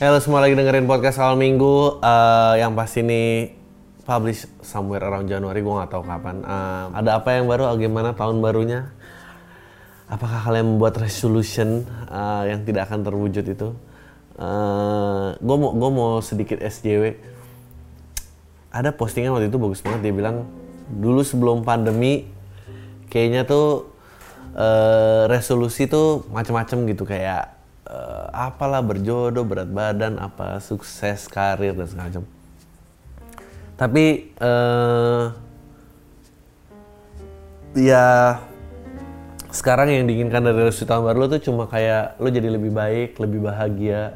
Halo semua lagi dengerin podcast awal minggu eh, yang pasti ini publish somewhere around Januari gue nggak tahu kapan. Eh, ada apa yang baru? Gimana tahun barunya? Apakah kalian membuat resolution eh, yang tidak akan terwujud itu? gue mau gue mau sedikit SJW. Ada postingan waktu itu bagus banget dia bilang dulu sebelum pandemi kayaknya tuh eh, resolusi tuh macam-macam gitu kayak eh, apalah berjodoh, berat badan, apa sukses karir dan segala macam. Tapi eh, ya sekarang yang diinginkan dari resolusi tahun baru lo tuh cuma kayak lo jadi lebih baik, lebih bahagia.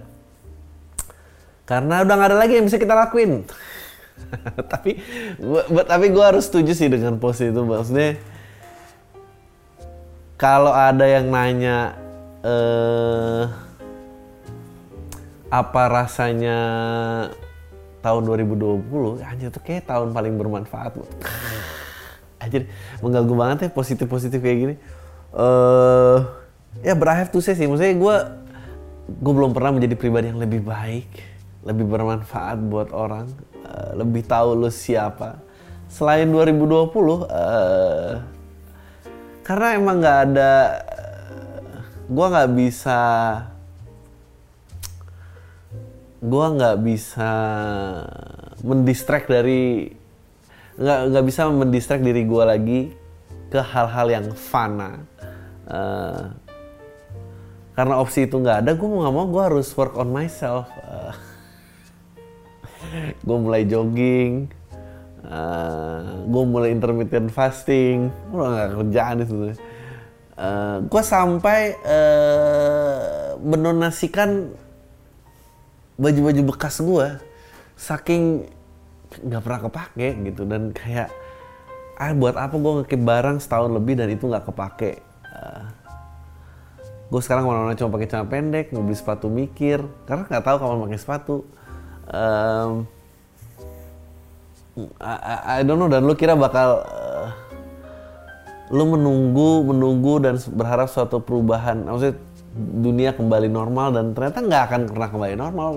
Karena udah nggak ada lagi yang bisa kita lakuin. tapi gua, tapi gue harus setuju sih dengan post itu maksudnya kalau ada yang nanya eh apa rasanya tahun 2020 anjir itu kayak tahun paling bermanfaat loh. anjir mengganggu banget ya positif positif kayak gini. Eh ya I have to say sih maksudnya gue gue belum pernah menjadi pribadi yang lebih baik lebih bermanfaat buat orang eh, lebih tahu lu siapa. Selain 2020 eh karena emang nggak ada gue nggak bisa gue nggak bisa mendistract dari nggak nggak bisa mendistract diri gue lagi ke hal-hal yang fana. Eh, karena opsi itu nggak ada gue mau nggak mau gue harus work on myself. Gue mulai jogging gue mulai intermittent fasting udah nggak kerjaan itu gue sampai eh, mendonasikan baju-baju bekas gue saking nggak pernah kepake gitu. Dan kayak ah buat apa gue ngekip barang setahun lebih dan itu nggak kepake? Gue sekarang mana-mana cuma pakai celana pendek mau beli sepatu mikir karena nggak tahu kapan pakai sepatu. Em, I, I, I don't know dan lu kira bakal eh, lu menunggu menunggu dan berharap suatu perubahan. Maksudnya dunia kembali normal dan ternyata nggak akan pernah kembali normal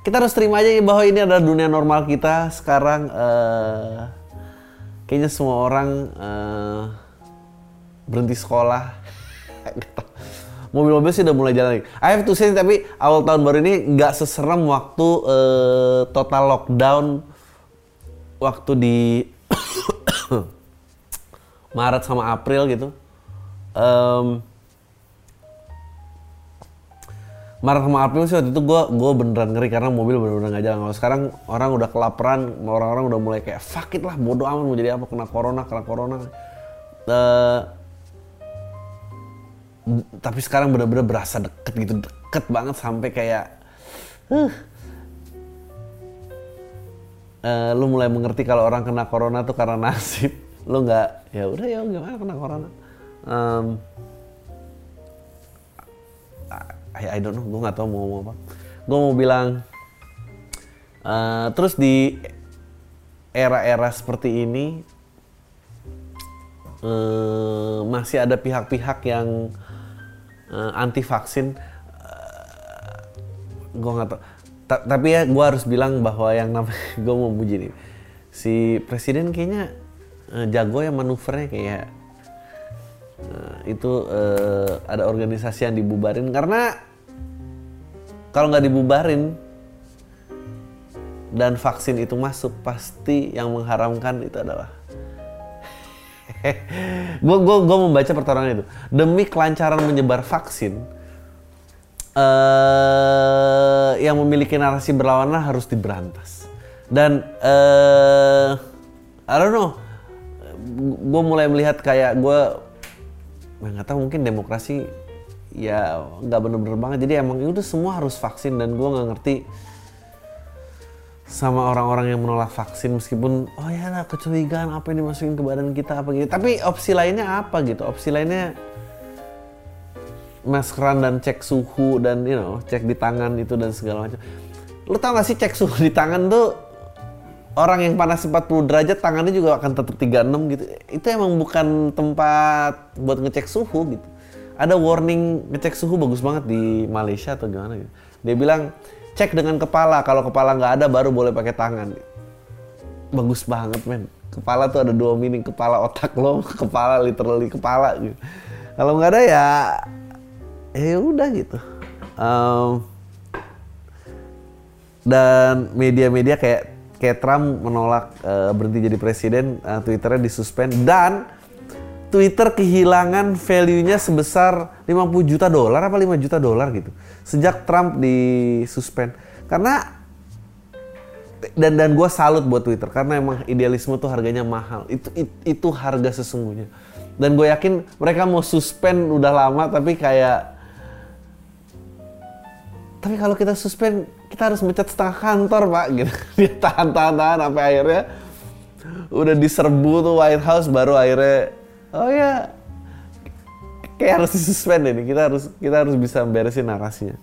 kita harus terima aja bahwa ini adalah dunia normal kita sekarang eh, kayaknya semua orang eh, berhenti sekolah mobil-mobil sih udah mulai jalan lagi. I have to say tapi awal tahun baru ini nggak seserem waktu eh, total lockdown waktu di Maret sama April gitu. Em, Maret sama April sih waktu itu gue gue beneran ngeri karena mobil bener-bener nggak jalan. Kalau sekarang orang udah kelaparan, orang-orang udah mulai kayak fuck it lah, bodoh amat mau jadi apa kena corona, kena corona. Eh, tapi sekarang bener-bener berasa deket gitu deket banget sampai kayak huh. Eh, lu mulai mengerti kalau orang kena corona tuh karena nasib lu nggak ya udah ya gimana kena corona Em, I, I don't know gue nggak tahu mau ngomong apa. Gue mau bilang eh, terus di era-era seperti ini eh, masih ada pihak-pihak yang eh, anti vaksin gue nggak tahu. Ta- tapi ya gue harus bilang bahwa yang namanya gue mau puji nih si presiden kayaknya eh, jago ya manuvernya kayak eh, itu eh, ada organisasi yang dibubarin karena kalau nggak dibubarin dan vaksin itu masuk pasti yang mengharamkan itu adalah gue gue gue membaca pertarungan itu. Demi kelancaran menyebar vaksin eh yang memiliki narasi berlawanan harus diberantas. Dan eh I don't know. Gue mulai melihat kayak gue nggak tahu mungkin demokrasi ya nggak bener-bener banget. Jadi emang itu semua harus vaksin dan gue nggak ngerti sama orang-orang yang menolak vaksin meskipun oh ya lah kecurigaan apa yang dimasukin ke badan kita apa gitu. Tapi opsi lainnya apa gitu? Opsi lainnya maskeran dan cek suhu dan you know cek di tangan itu dan segala macam. Lu tau gak sih cek suhu di tangan tuh orang yang panas 40 derajat tangannya juga akan tetap 36 gitu. Itu emang bukan tempat buat ngecek suhu gitu ada warning ngecek suhu bagus banget di Malaysia atau gimana gitu dia bilang cek dengan kepala. Kalau kepala nggak ada baru boleh pakai tangan. Bagus banget men. Kepala tuh ada dua meaning, kepala otak lo, kepala literally kepala gitu. Kalau nggak ada ya, ya udah gitu. Um, dan media-media kayak kayak Trump menolak uh, berhenti jadi presiden, uh, Twitternya disuspend dan Twitter kehilangan value-nya sebesar 50 juta dolar apa 5 juta dolar gitu. Sejak Trump disuspend. Karena dan dan gue salut buat Twitter karena emang idealisme tuh harganya mahal. Itu itu, itu harga sesungguhnya. Dan gue yakin mereka mau suspend udah lama tapi kayak tapi kalau kita suspend kita harus mecat setengah kantor pak gitu dia tahan tahan tahan sampai akhirnya udah diserbu tuh White House baru akhirnya oh ya kayak harus disuspend ini kita harus kita harus bisa beresin narasinya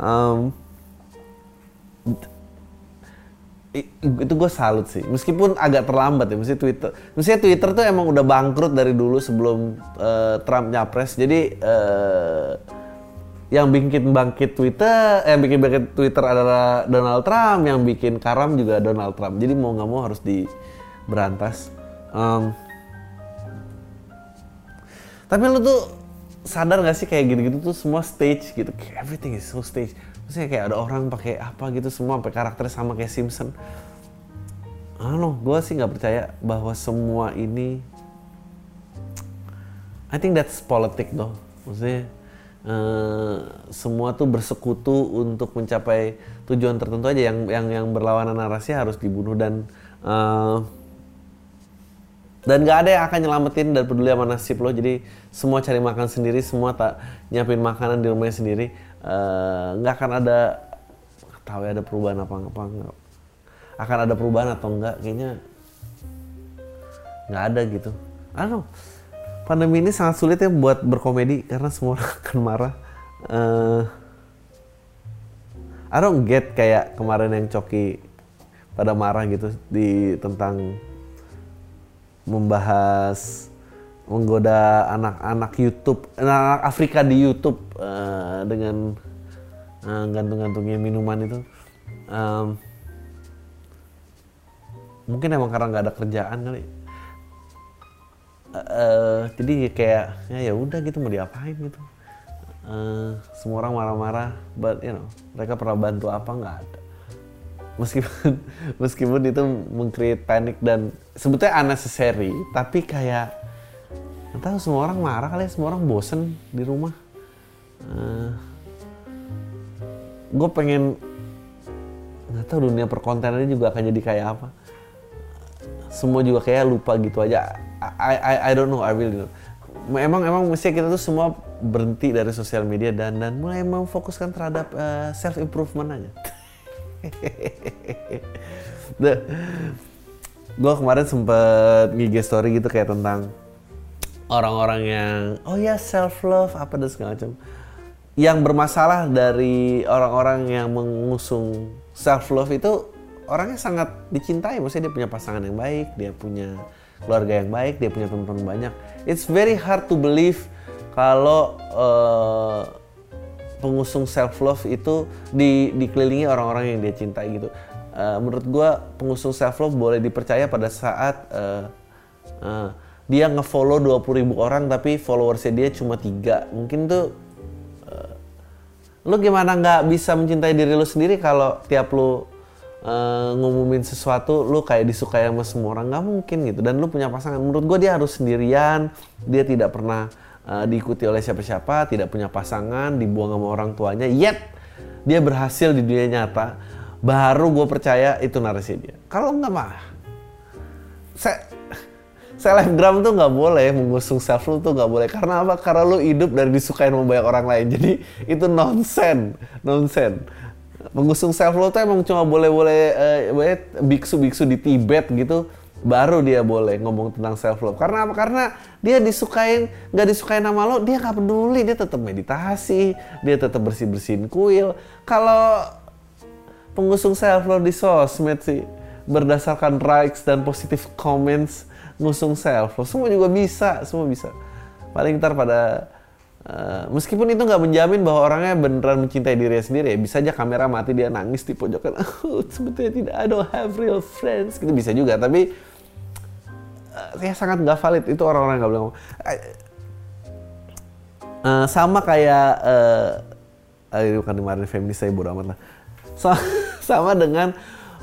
um, itu gue salut sih meskipun agak terlambat ya mesti Twitter mesti Twitter tuh emang udah bangkrut dari dulu sebelum uh, Trump nyapres jadi uh, yang bikin bangkit Twitter, eh, yang bikin bangkit Twitter adalah Donald Trump, yang bikin karam juga Donald Trump. Jadi mau nggak mau harus diberantas. Um, tapi lu tuh sadar gak sih kayak gitu-gitu tuh semua stage gitu, everything is so stage. Maksudnya kayak ada orang pakai apa gitu semua sampai karakternya sama kayak Simpson. Know, gue sih nggak percaya bahwa semua ini I think that's politik though. Maksudnya Uh, semua tuh bersekutu untuk mencapai tujuan tertentu aja yang yang yang berlawanan narasi harus dibunuh dan uh, dan gak ada yang akan nyelamatin dan peduli sama nasib lo. Jadi semua cari makan sendiri semua tak nyiapin makanan di rumahnya sendiri eh, nggak uh, akan ada tahu ya ada perubahan apa apa enggak akan ada perubahan atau enggak kayaknya nggak ada gitu. Know. Pandemi ini sangat sulit ya buat berkomedi karena semua orang akan marah. Uh, I don't get kayak kemarin yang Coki pada marah gitu di tentang membahas menggoda anak-anak YouTube, anak Afrika di YouTube uh, dengan uh, gantung-gantungnya minuman itu. Um, mungkin emang karena nggak ada kerjaan kali. Uh, jadi kayak ya ya udah gitu mau diapain gitu. Uh, semua orang marah-marah but you know mereka pernah bantu apa nggak ada meskipun meskipun itu mengcreate panic dan sebetulnya unnecessary tapi kayak nggak semua orang marah kali ya semua orang bosen di rumah uh, gue pengen nggak tahu dunia perkontenannya juga akan jadi kayak apa semua juga kayak lupa gitu aja I, I, I don't know, I really don't. Emang emang mesti kita tuh semua berhenti dari sosial media dan dan mulai memfokuskan terhadap uh, eh, self improvement aja. gue kemarin sempet ngig story gitu kayak tentang orang-orang yang oh ya self love apa dan segala macam. Yang bermasalah dari orang-orang yang mengusung self love itu orangnya sangat dicintai, maksudnya dia punya pasangan yang baik, dia punya keluarga yang baik, dia punya teman-teman banyak. It's very hard to believe kalau uh, pengusung self love itu di, dikelilingi orang-orang yang dia cintai gitu. Uh, menurut gue pengusung self love boleh dipercaya pada saat uh, uh, dia ngefollow 20 ribu orang tapi followersnya dia cuma tiga. Mungkin tuh uh, lu gimana nggak bisa mencintai diri lu sendiri kalau tiap lu uh, ngumumin sesuatu lu kayak disukai sama semua orang nggak mungkin gitu dan lu punya pasangan menurut gue dia harus sendirian dia tidak pernah uh, diikuti oleh siapa-siapa tidak punya pasangan dibuang sama orang tuanya yet dia berhasil di dunia nyata baru gue percaya itu narasi dia. Kalau nggak mah saya selebgram tuh nggak boleh mengusung self lu tuh nggak boleh. Karena apa? Karena lu hidup dari disukai sama banyak orang lain. Jadi itu nonsen nonsen. Mengusung self love tuh emang cuma boleh-boleh uh, biksu-biksu di Tibet gitu baru dia boleh ngomong tentang self love karena apa karena dia disukain nggak disukain nama lo dia nggak peduli dia tetap meditasi dia tetap bersih bersihin kuil kalau pengusung self love di sosmed sih berdasarkan likes dan positive comments ngusung self love semua juga bisa semua bisa paling ntar pada Uh, meskipun itu nggak menjamin bahwa orangnya beneran mencintai diri sendiri ya. Bisa aja kamera mati dia nangis di pojokan. Oh, sebetulnya tidak, I don't have real friends. Gitu bisa juga, tapi ya sangat nggak valid. Itu orang-orang nggak bilang. Uh, sama kayak uh, uh, bukan kemarin feminis saya bodo amat lah. So, sama dengan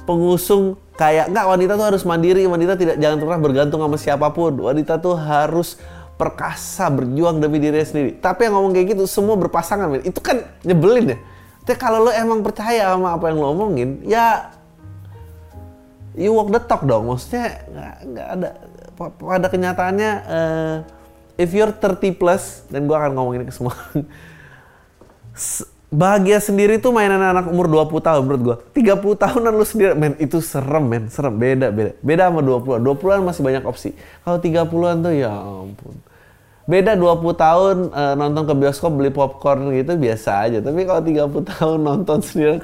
pengusung kayak nggak wanita tuh harus mandiri, wanita tidak jangan pernah bergantung sama siapa pun. Wanita tuh harus perkasa berjuang demi diri sendiri. Tapi yang ngomong kayak gitu semua berpasangan, men. Itu kan nyebelin ya. Tapi kalau lo emang percaya sama apa yang lo omongin, ya you walk the talk dong. Maksudnya nggak ada pada kenyataannya uh, if you're 30 plus dan gua akan ngomong ini ke semua bahagia sendiri tuh mainan anak umur 20 tahun menurut gua. 30 tahunan lu sendiri, men itu serem men, serem. Beda, beda. Beda sama 20-an. 20-an masih banyak opsi. Kalau 30-an tuh ya ampun. Beda 20 tahun uh, nonton ke bioskop beli popcorn gitu biasa aja. Tapi kalau 30 tahun nonton sendiri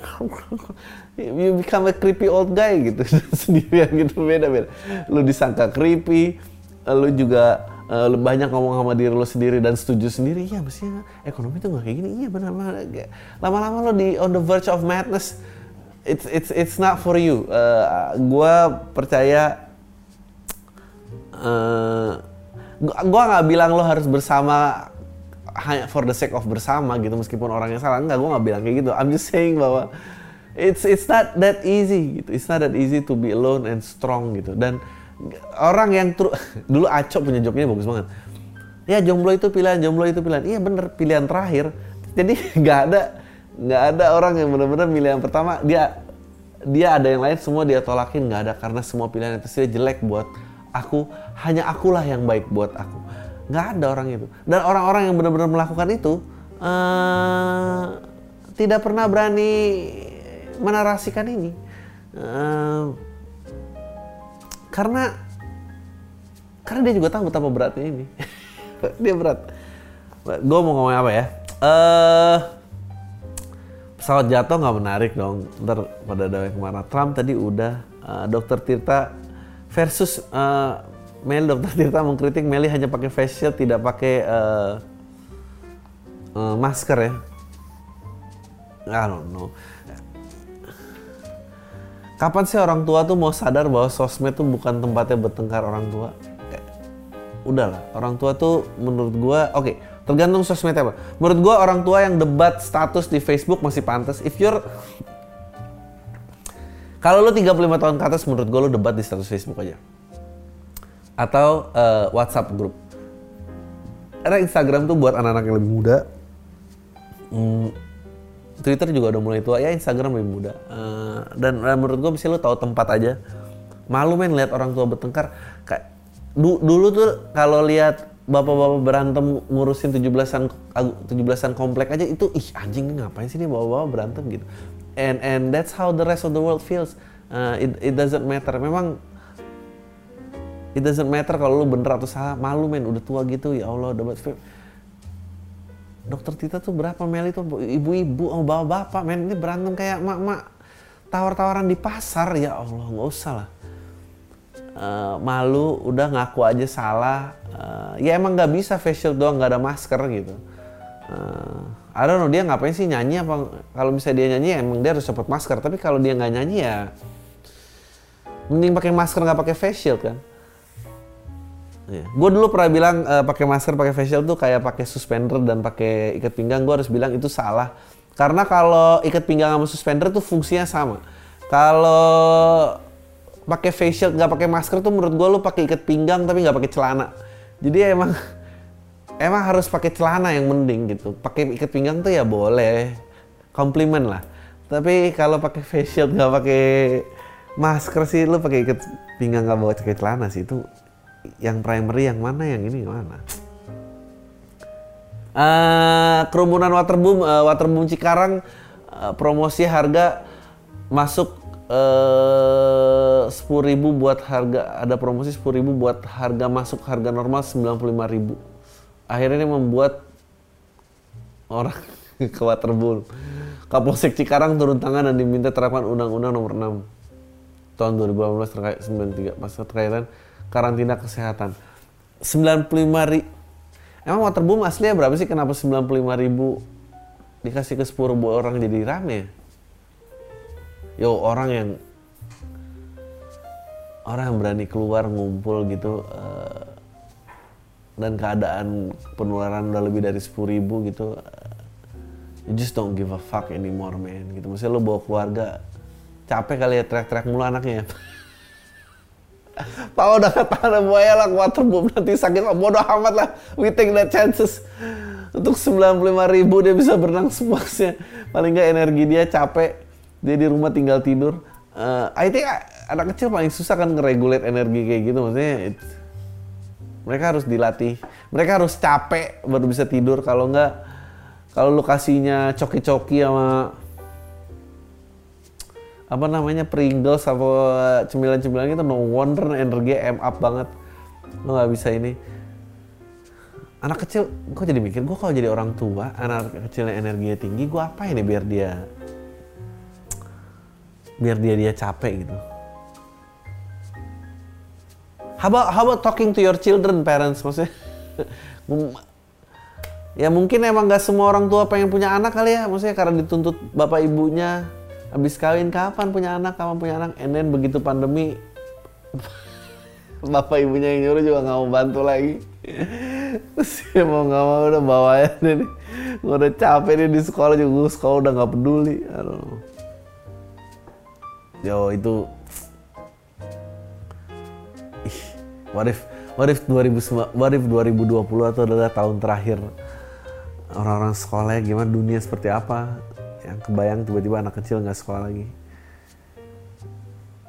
you become a creepy old guy gitu. Sendirian gitu beda beda. Lu disangka creepy, lu juga uh, banyak ngomong sama diri lo sendiri dan setuju sendiri. Iya mestinya ekonomi tuh gak kayak gini. Iya benar lama-lama lo di on the verge of madness. It's it's it's not for you. Uh, gue percaya uh, gue nggak bilang lo harus bersama hanya for the sake of bersama gitu meskipun orangnya salah. Enggak gue nggak bilang kayak gitu. I'm just saying bahwa it's it's not that easy gitu. It's not that easy to be alone and strong gitu. Dan orang yang tru, dulu Acok punya joknya bagus banget. Ya jomblo itu pilihan, jomblo itu pilihan. Iya bener pilihan terakhir. Jadi nggak ada nggak ada orang yang benar-benar pilihan pertama. Dia dia ada yang lain semua dia tolakin nggak ada. Karena semua pilihan itu sih jelek buat aku. Hanya akulah yang baik buat aku. Nggak ada orang itu. Dan orang-orang yang benar-benar melakukan itu uh, tidak pernah berani menarasikan ini. Uh, karena karena dia juga tahu betapa beratnya ini. Dia berat. Gue mau ngomong apa ya? Uh, pesawat jatuh nggak menarik dong. Ntar pada ada yang ke mana. Trump tadi udah uh, dokter Tirta versus uh, Meli dokter Tirta mengkritik Meli hanya pakai face shield tidak pakai uh, uh, masker ya. I don't know Kapan sih orang tua tuh mau sadar bahwa sosmed tuh bukan tempatnya bertengkar orang tua? Kayak, udahlah, orang tua tuh menurut gua, oke, okay, tergantung sosmed apa. Menurut gua orang tua yang debat status di Facebook masih pantas. If you're kalau lu 35 tahun ke atas menurut gua lu debat di status Facebook aja. Atau uh, WhatsApp grup. Karena Instagram tuh buat anak-anak yang lebih muda. Hmm, Twitter juga udah mulai tua. Ya Instagram lebih muda. Uh, dan uh, menurut gue misalnya lo tahu tempat aja malu men lihat orang tua bertengkar. Kayak du, dulu tuh kalau lihat bapak-bapak berantem ngurusin 17-an 17-an komplek aja itu ih anjing nih ngapain sih nih bapak-bapak berantem? Gitu. And and that's how the rest of the world feels. Uh, it, it doesn't matter. Memang it doesn't matter kalau lu bener atau salah. Malu men. Udah tua gitu ya Allah udah dokter Tita tuh berapa Meli tuh ibu-ibu oh bapak-bapak men. Ini berantem kayak mak-mak. Tawar-tawaran di pasar. Ya Allah nggak usah lah. Uh, malu udah ngaku aja salah. Uh, ya emang nggak bisa facial doang nggak ada masker gitu. Uh, I don't know dia ngapain sih nyanyi apa? Kalau misalnya dia nyanyi emang dia harus dapat masker. Tapi kalau dia nggak nyanyi ya mending pakai masker nggak pakai facial kan Yeah. Gue dulu pernah bilang uh, pakai masker, pakai facial tuh kayak pakai suspender dan pakai ikat pinggang. Gue harus bilang itu salah. Karena kalau ikat pinggang sama suspender tuh fungsinya sama. Kalau pakai facial nggak pakai masker tuh menurut gue lu pakai ikat pinggang tapi nggak pakai celana. Jadi emang emang harus pakai celana yang mending gitu. Pakai ikat pinggang tuh ya boleh, komplimen lah. Tapi kalau pakai facial nggak pakai masker sih lu pakai ikat pinggang nggak bawa pakai celana sih itu yang primary yang mana yang ini mana? Uh, kerumunan waterboom uh, waterboom Cikarang uh, promosi harga masuk sepuluh uh, ribu buat harga ada promosi sepuluh ribu buat harga masuk harga normal sembilan puluh lima ribu. Akhirnya ini membuat orang ke waterboom. Kapolsek Cikarang turun tangan dan diminta terapkan Undang-Undang Nomor 6 tahun 2018 terkait 93 pasal terkaitan karantina kesehatan. 95 ri Emang waterboom aslinya berapa sih? Kenapa 95 ribu dikasih ke 10 ribu orang jadi rame? Yo orang yang orang yang berani keluar ngumpul gitu uh, dan keadaan penularan udah lebih dari 10 ribu gitu uh, you just don't give a fuck anymore man gitu maksudnya lo bawa keluarga capek kali ya teriak-teriak mulu anaknya Tahu udah kata buaya lah waterboom nanti sakit oh, bodoh amat lah. We take the chances. Untuk 95 ribu dia bisa berenang sepuasnya paling nggak energi dia capek. Dia di rumah tinggal tidur. Uh, I think anak kecil paling susah kan ngeregulate energi kayak gitu. Maksudnya mereka harus dilatih. Mereka harus capek baru bisa tidur. Kalau nggak kalau lokasinya coki-coki sama apa namanya Pringles apa cemilan-cemilan itu no wonder energi M up banget. Lo nggak bisa ini. Anak kecil gue jadi mikir gue kalau jadi orang tua anak kecilnya energinya tinggi gue apa ini biar dia biar dia dia capek gitu. How about how about talking to your children parents? Maksudnya ya mungkin emang gak semua orang tua pengen punya anak kali ya. Maksudnya karena dituntut bapak ibunya habis kawin kapan punya anak kapan punya anak? And begitu pandemi bapak ibunya yang nyuruh juga nggak mau bantu lagi. Terus ya mau nggak mau udah bawa ya nih gue udah capek nih di sekolah juga sekolah udah nggak peduli. Aduh. yo itu ih what if what if 2000 what if 2020 itu adalah tahun terakhir orang-orang sekolahnya gimana dunia seperti apa yang kebayang tiba-tiba anak kecil nggak sekolah lagi.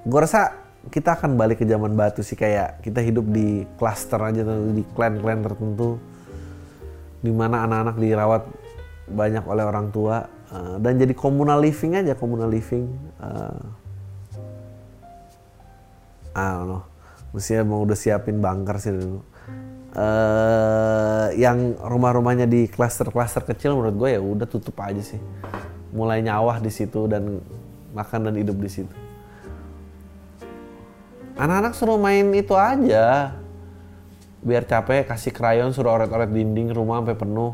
Gue rasa kita akan balik ke zaman batu sih kayak kita hidup di klaster aja di klan-klan tertentu di mana anak-anak dirawat banyak oleh orang tua uh, dan jadi komunal living aja komunal living uh, I don't know. Mestinya mau udah siapin bunker sih dulu. Uh, yang rumah-rumahnya di klaster-klaster kecil menurut gue ya udah tutup aja sih mulai nyawah di situ dan makan dan hidup di situ. Anak-anak suruh main itu aja. Biar capek kasih krayon suruh oret-oret dinding rumah sampai penuh.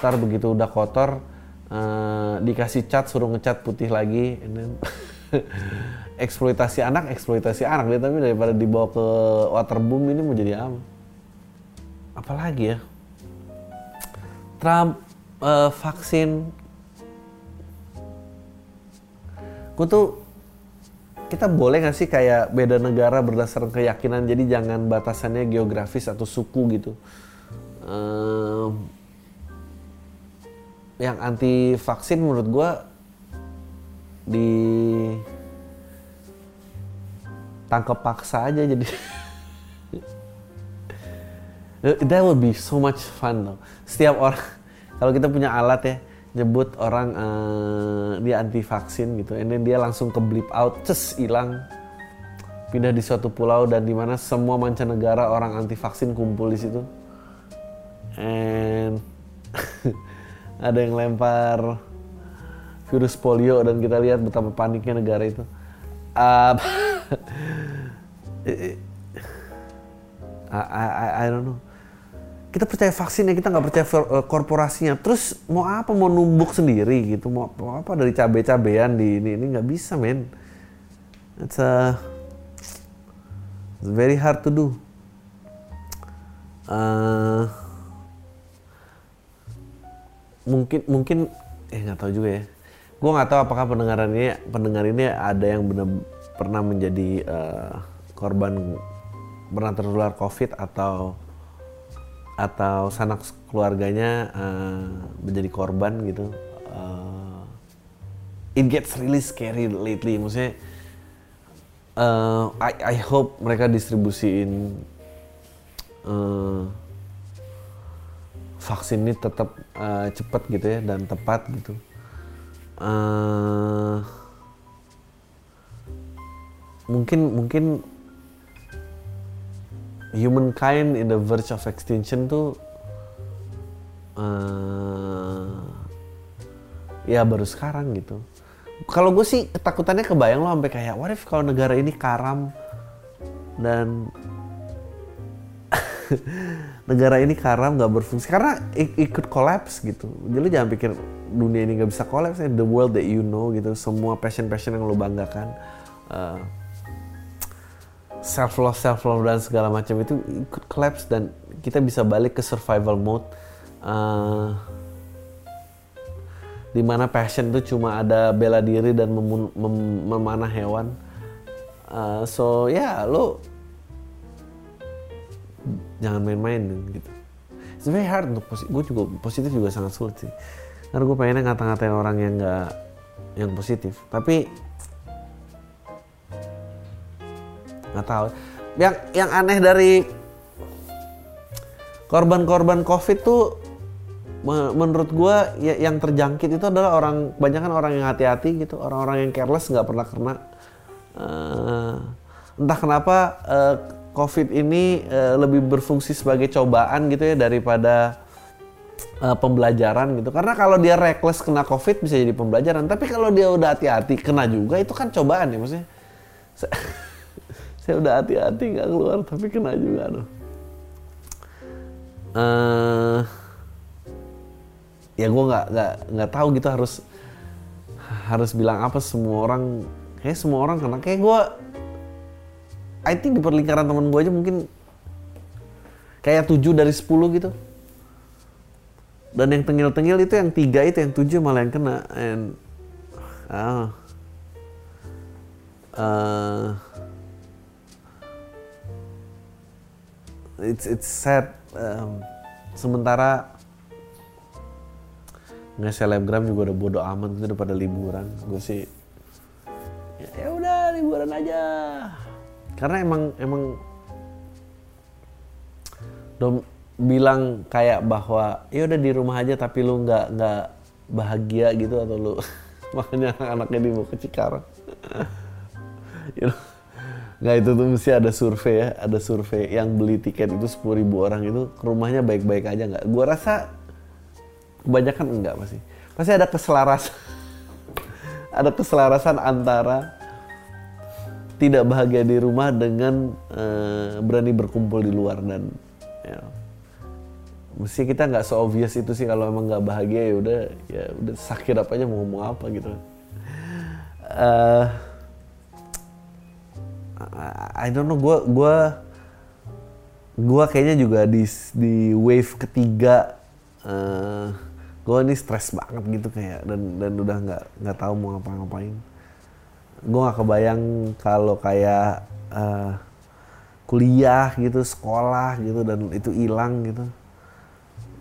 Ntar begitu udah kotor uh, dikasih cat suruh ngecat putih lagi. Eksploitasi anak, eksploitasi anak dia tapi daripada dibawa ke waterboom ini mau jadi apa? Apalagi ya? Trump uh, vaksin gue tuh kita boleh gak sih kayak beda negara berdasarkan keyakinan? Jadi jangan batasannya geografis atau suku gitu. Um, yang anti vaksin menurut gue di tangkap paksa aja jadi. That would be so much fun loh setiap orang kalau kita punya alat ya nyebut orang uh, dia anti vaksin gitu, ini dia langsung ke blip out, ces hilang, pindah di suatu pulau dan di mana semua mancanegara orang anti vaksin kumpul di situ, and ada yang lempar virus polio dan kita lihat betapa paniknya negara itu. Uh, I, I, I don't know kita percaya vaksin ya kita nggak percaya eh, korporasinya. Terus mau apa? Mau numbuk sendiri gitu. Mau, mau apa? Dari cabai-cabean di ini ini nggak bisa men. It's a it's very hard to do. Uh, mungkin mungkin eh nggak tahu juga ya. Gue nggak tahu apakah pendengaran ini pendengar ini ada yang benar pernah menjadi uh, korban pernah tertular covid atau atau sanak keluarganya uh, menjadi korban gitu. Uh, it gets really scary lately. Maksudnya uh, I I hope mereka distribusiin uh, vaksin ini tetap uh, cepat gitu ya dan tepat gitu. Uh, mungkin mungkin humankind in the verge of extinction tuh uh, ya baru sekarang gitu. Kalau gue sih ketakutannya kebayang lo sampai kayak what if kalau negara ini karam dan negara ini karam nggak berfungsi? Karena ikut kolaps gitu. Jadi lu jangan pikir dunia ini nggak bisa kolaps the world that you know gitu. Semua passion passion yang lu banggakan uh, self love self love dan segala macam itu ikut collapse dan kita bisa balik ke survival mode uh, di mana passion itu cuma ada bela diri dan mem mem memanah hewan. Uh, so ya yeah, lo jangan main-main gitu. It's very hard untuk positif gue juga positif juga sangat sulit sih. Karena gue pengennya ngata-ngatain orang yang nggak yang positif. Tapi nggak tahu. Yang yang aneh dari korban-korban covid tuh menurut gue ya, yang terjangkit itu adalah orang banyak kan orang yang hati-hati gitu. Orang-orang yang careless nggak pernah kena. Uh, entah kenapa uh, covid ini uh, lebih berfungsi sebagai cobaan gitu ya daripada uh, pembelajaran gitu. Karena kalau dia reckless kena covid bisa jadi pembelajaran. Tapi kalau dia udah hati-hati kena juga itu kan cobaan ya maksudnya saya udah hati-hati nggak keluar tapi kena juga aduh. Uh, ya gue nggak nggak nggak tahu gitu harus harus bilang apa semua orang. Kayak semua orang karena kayak gue I think di perlingkaran teman gue aja mungkin kayak tujuh dari sepuluh gitu. Dan yang tengil-tengil itu yang tiga itu yang tujuh malah yang kena. And ah. Uh, it's it's sad um, sementara nggak selebgram juga udah bodo amat itu udah pada liburan. Gue sih ya, ya udah liburan aja. Karena emang emang dom bilang kayak bahwa ya udah di rumah aja tapi lu nggak nggak bahagia gitu atau lu. Makanya anak-anaknya dibawa ke Cikarang. You know, nggak itu tuh mesti ada survei ya ada survei yang beli tiket itu sepuluh ribu orang itu rumahnya baik-baik aja nggak? Gua rasa kebanyakan enggak pasti. Pasti ada keselarasan ada keselarasan antara tidak bahagia di rumah dengan uh, berani berkumpul di luar dan ya, mesti kita nggak so obvious itu sih kalau emang nggak bahagia ya udah ya udah sakit apanya mau ngomong apa gitu. Uh, I don't know gue gue gue kayaknya juga di di wave ketiga uh, gue ini stres banget gitu kayak dan dan udah nggak nggak tahu mau ngapa-ngapain. Gue nggak kebayang kalau kayak uh, kuliah gitu sekolah gitu dan itu hilang gitu.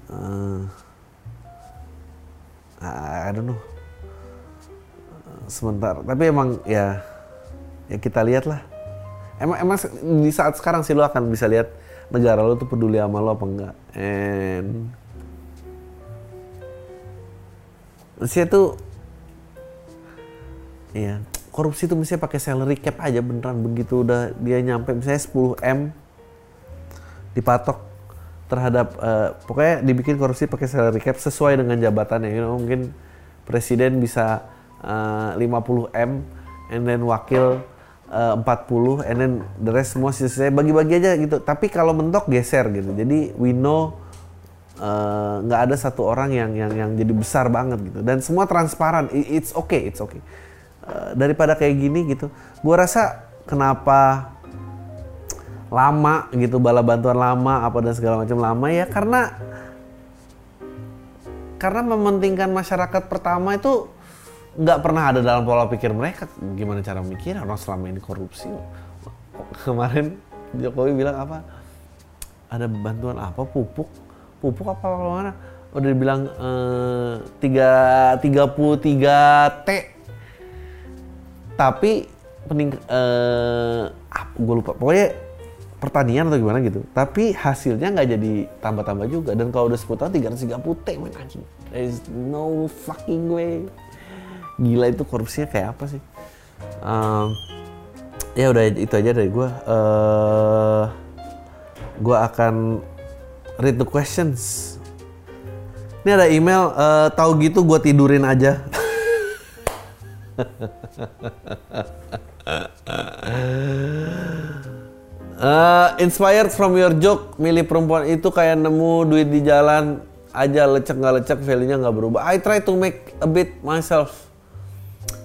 Uh, I don't know. Sebentar tapi emang ya ya kita lihat lah emang emang di saat sekarang sih lo akan bisa lihat negara lo tuh peduli sama lo apa enggak. And Maksudnya tuh Iya, korupsi itu misalnya pakai salary cap aja beneran begitu. Udah dia nyampe misalnya 10 m dipatok terhadap uh, pokoknya dibikin korupsi pakai salary cap sesuai dengan jabatannya. You know, mungkin presiden bisa uh, 50 m and then wakil uh, 40 and then the rest semua sisa bagi-bagi aja gitu. Tapi kalau mentok geser gitu. Jadi we know Eh, nggak uh, ada satu orang yang yang yang jadi besar banget gitu. Dan semua transparan. It's okay it's okay. Uh, daripada kayak gini gitu. Gue rasa kenapa lama gitu bala bantuan lama apa dan segala macam lama ya karena karena mementingkan masyarakat pertama itu nggak pernah ada dalam pola pikir mereka. Gimana cara mikir orang selama ini korupsi. Kemarin Jokowi bilang apa? Ada bantuan apa? Pupuk? Pupuk apa kalau mana? Udah dibilang eh, tiga tiga puluh tiga t. Tapi pening eh, apa gue lupa. Pokoknya pertanian atau gimana gitu. Tapi hasilnya nggak jadi tambah-tambah juga. Dan kalau udah 10 tahun 330 T men anjing. There is no fucking way gila itu korupsinya kayak apa sih um, ya udah itu aja dari gue uh, gue akan read the questions. Ini ada email, uh, tahu gitu gue tidurin aja. Uh, inspired from your joke, milih perempuan itu kayak nemu duit di jalan aja lecek nggak lecek, value-nya nggak berubah. I try to make a bit myself.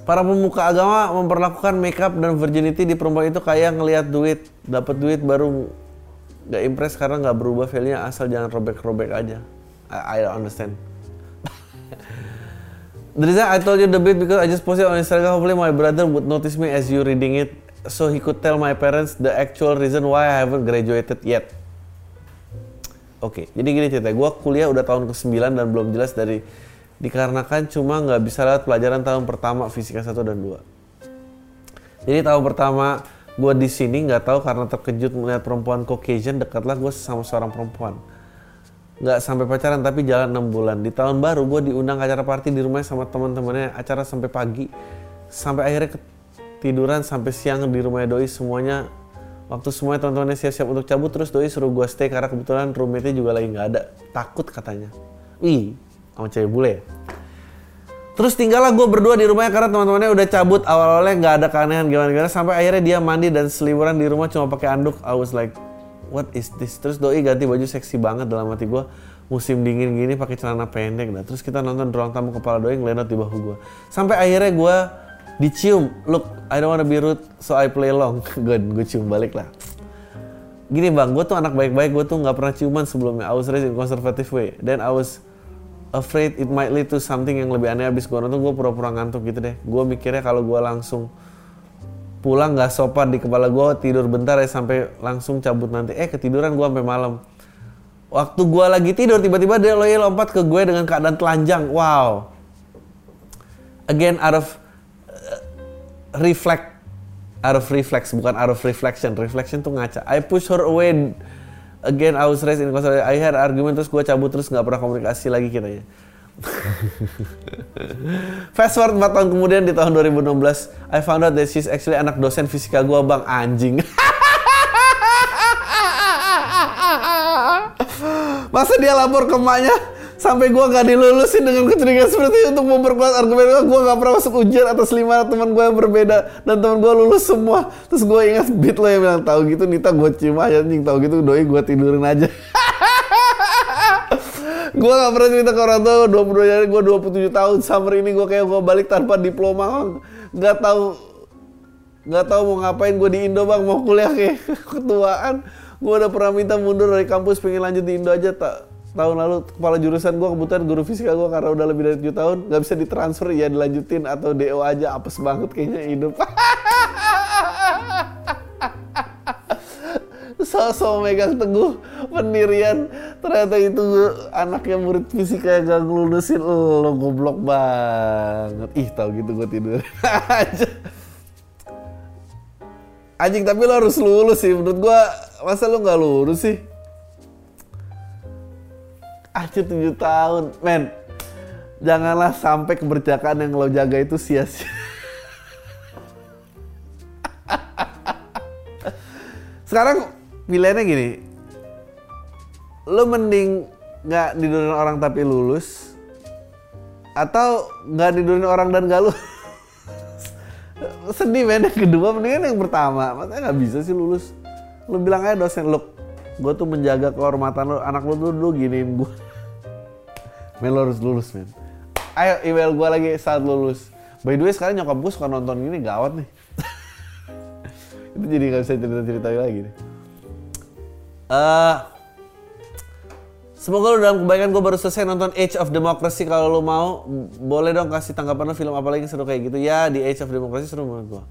Para pemuka agama memperlakukan makeup dan virginity di perempuan itu kayak ngelihat duit, dapat duit baru nggak impress karena nggak berubah value-nya asal jangan robek-robek aja. I, I don't understand. The reason I told you the bit because I just posted on Instagram. Hopefully my brother would notice me as you reading it so he could tell my parents the actual reason why I haven't graduated yet. Oke, okay, jadi gini cerita, gue kuliah udah tahun ke-9 dan belum jelas dari dikarenakan cuma nggak bisa lewat pelajaran tahun pertama fisika 1 dan 2. Jadi tahun pertama gue di sini nggak tahu karena terkejut melihat perempuan Caucasian dekatlah gue sama seorang perempuan. Nggak sampai pacaran tapi jalan 6 bulan. Di tahun baru gue diundang acara party di rumahnya sama teman-temannya acara sampai pagi. Sampai akhirnya tiduran sampai siang di rumah doi semuanya waktu semuanya teman-temannya siap-siap untuk cabut terus doi suruh gue stay karena kebetulan roommate juga lagi nggak ada takut katanya wih sama cewek bule. Terus tinggallah gue berdua di rumahnya karena teman-temannya udah cabut awal-awalnya nggak ada keanehan gimana-gimana sampai akhirnya dia mandi dan seliburan di rumah cuma pakai anduk. I was like, what is this? Terus doi ganti baju seksi banget dalam hati gue musim dingin gini pakai celana pendek nah terus kita nonton ruang tamu kepala doi ngelenot di bahu gue sampai akhirnya gue dicium. Look I don't wanna be rude so I play along. Gue gue cium balik lah. Gini bang gue tuh anak baik-baik. Gue tuh nggak pernah ciuman sebelumnya. I was raised in conservative way. Then I was afraid it might lead to something yang lebih aneh. Abis gue nonton gue pura-pura ngantuk gitu deh. Gue mikirnya kalau gue langsung pulang nggak sopan di kepala gue tidur bentar ya sampai langsung cabut nanti. Eh ketiduran gue sampai malam. Waktu gue lagi tidur tiba-tiba dia lompat ke gue dengan keadaan telanjang. Wow. Again out of reflect out of reflex bukan out of reflection. Reflection tuh ngaca. I push her away again I was raised in conservative I had argument terus gue cabut terus nggak pernah komunikasi lagi kita ya Fast forward 4 tahun kemudian di tahun 2016 I found out that she's actually anak dosen fisika gue bang. Anjing. Masa dia lapor ke emaknya sampai gue gak dilulusin dengan kecurigaan seperti itu untuk memperkuat argumen gue gue gak pernah masuk ujian atas lima teman gue yang berbeda. Dan teman gue lulus semua. Terus gue ingat beat lo yang bilang tahu gitu Nita gue cium aja anjing. Tahu gitu doi gue tidurin aja. Gue gak pernah cerita ke orang tua 22 hari gue 27 tahun. Summer ini gue kayak gue balik tanpa diploma gak tahu gak tahu mau ngapain gue di Indo bang. Mau kuliah kayak ketuaan. Gue udah pernah minta mundur dari kampus pengen lanjut di Indo aja tak tahun lalu kepala jurusan gue kebetulan guru fisika gue karena udah lebih dari 7 tahun nggak bisa ditransfer ya dilanjutin atau DO aja apes banget kayaknya hidup. Sosok megang teguh pendirian ternyata itu anak yang murid fisika yang gak ngelulusin lo goblok banget. Ih tau gitu gue tidur. Aja anjing tapi lo harus lulus sih. Menurut gue masa lo nggak lulus sih Aja tujuh tahun, men. Janganlah sampai keberjakaan yang lo jaga itu sia-sia. Sekarang pilihannya gini, lo mending nggak didurin orang tapi lulus, atau nggak didurin orang dan gak lulus. Sedih men, yang kedua mendingan yang pertama. Maksudnya nggak bisa sih lulus. Lo bilang aja dosen, lo gue tuh menjaga kehormatan lo anak lo tuh dulu giniin gue men lo harus lulus men. Ayo email gue lagi saat lulus. By the way sekarang nyokap gue suka nonton gini gawat nih. Itu jadi gak bisa cerita-cerita lagi nih. Uh, Semoga lo dalam kebaikan gue baru selesai nonton Age of Democracy kalau lo mau. Boleh dong kasih tanggapan lo film apa lagi seru kayak gitu. Ya di Age of Democracy seru menurut gue.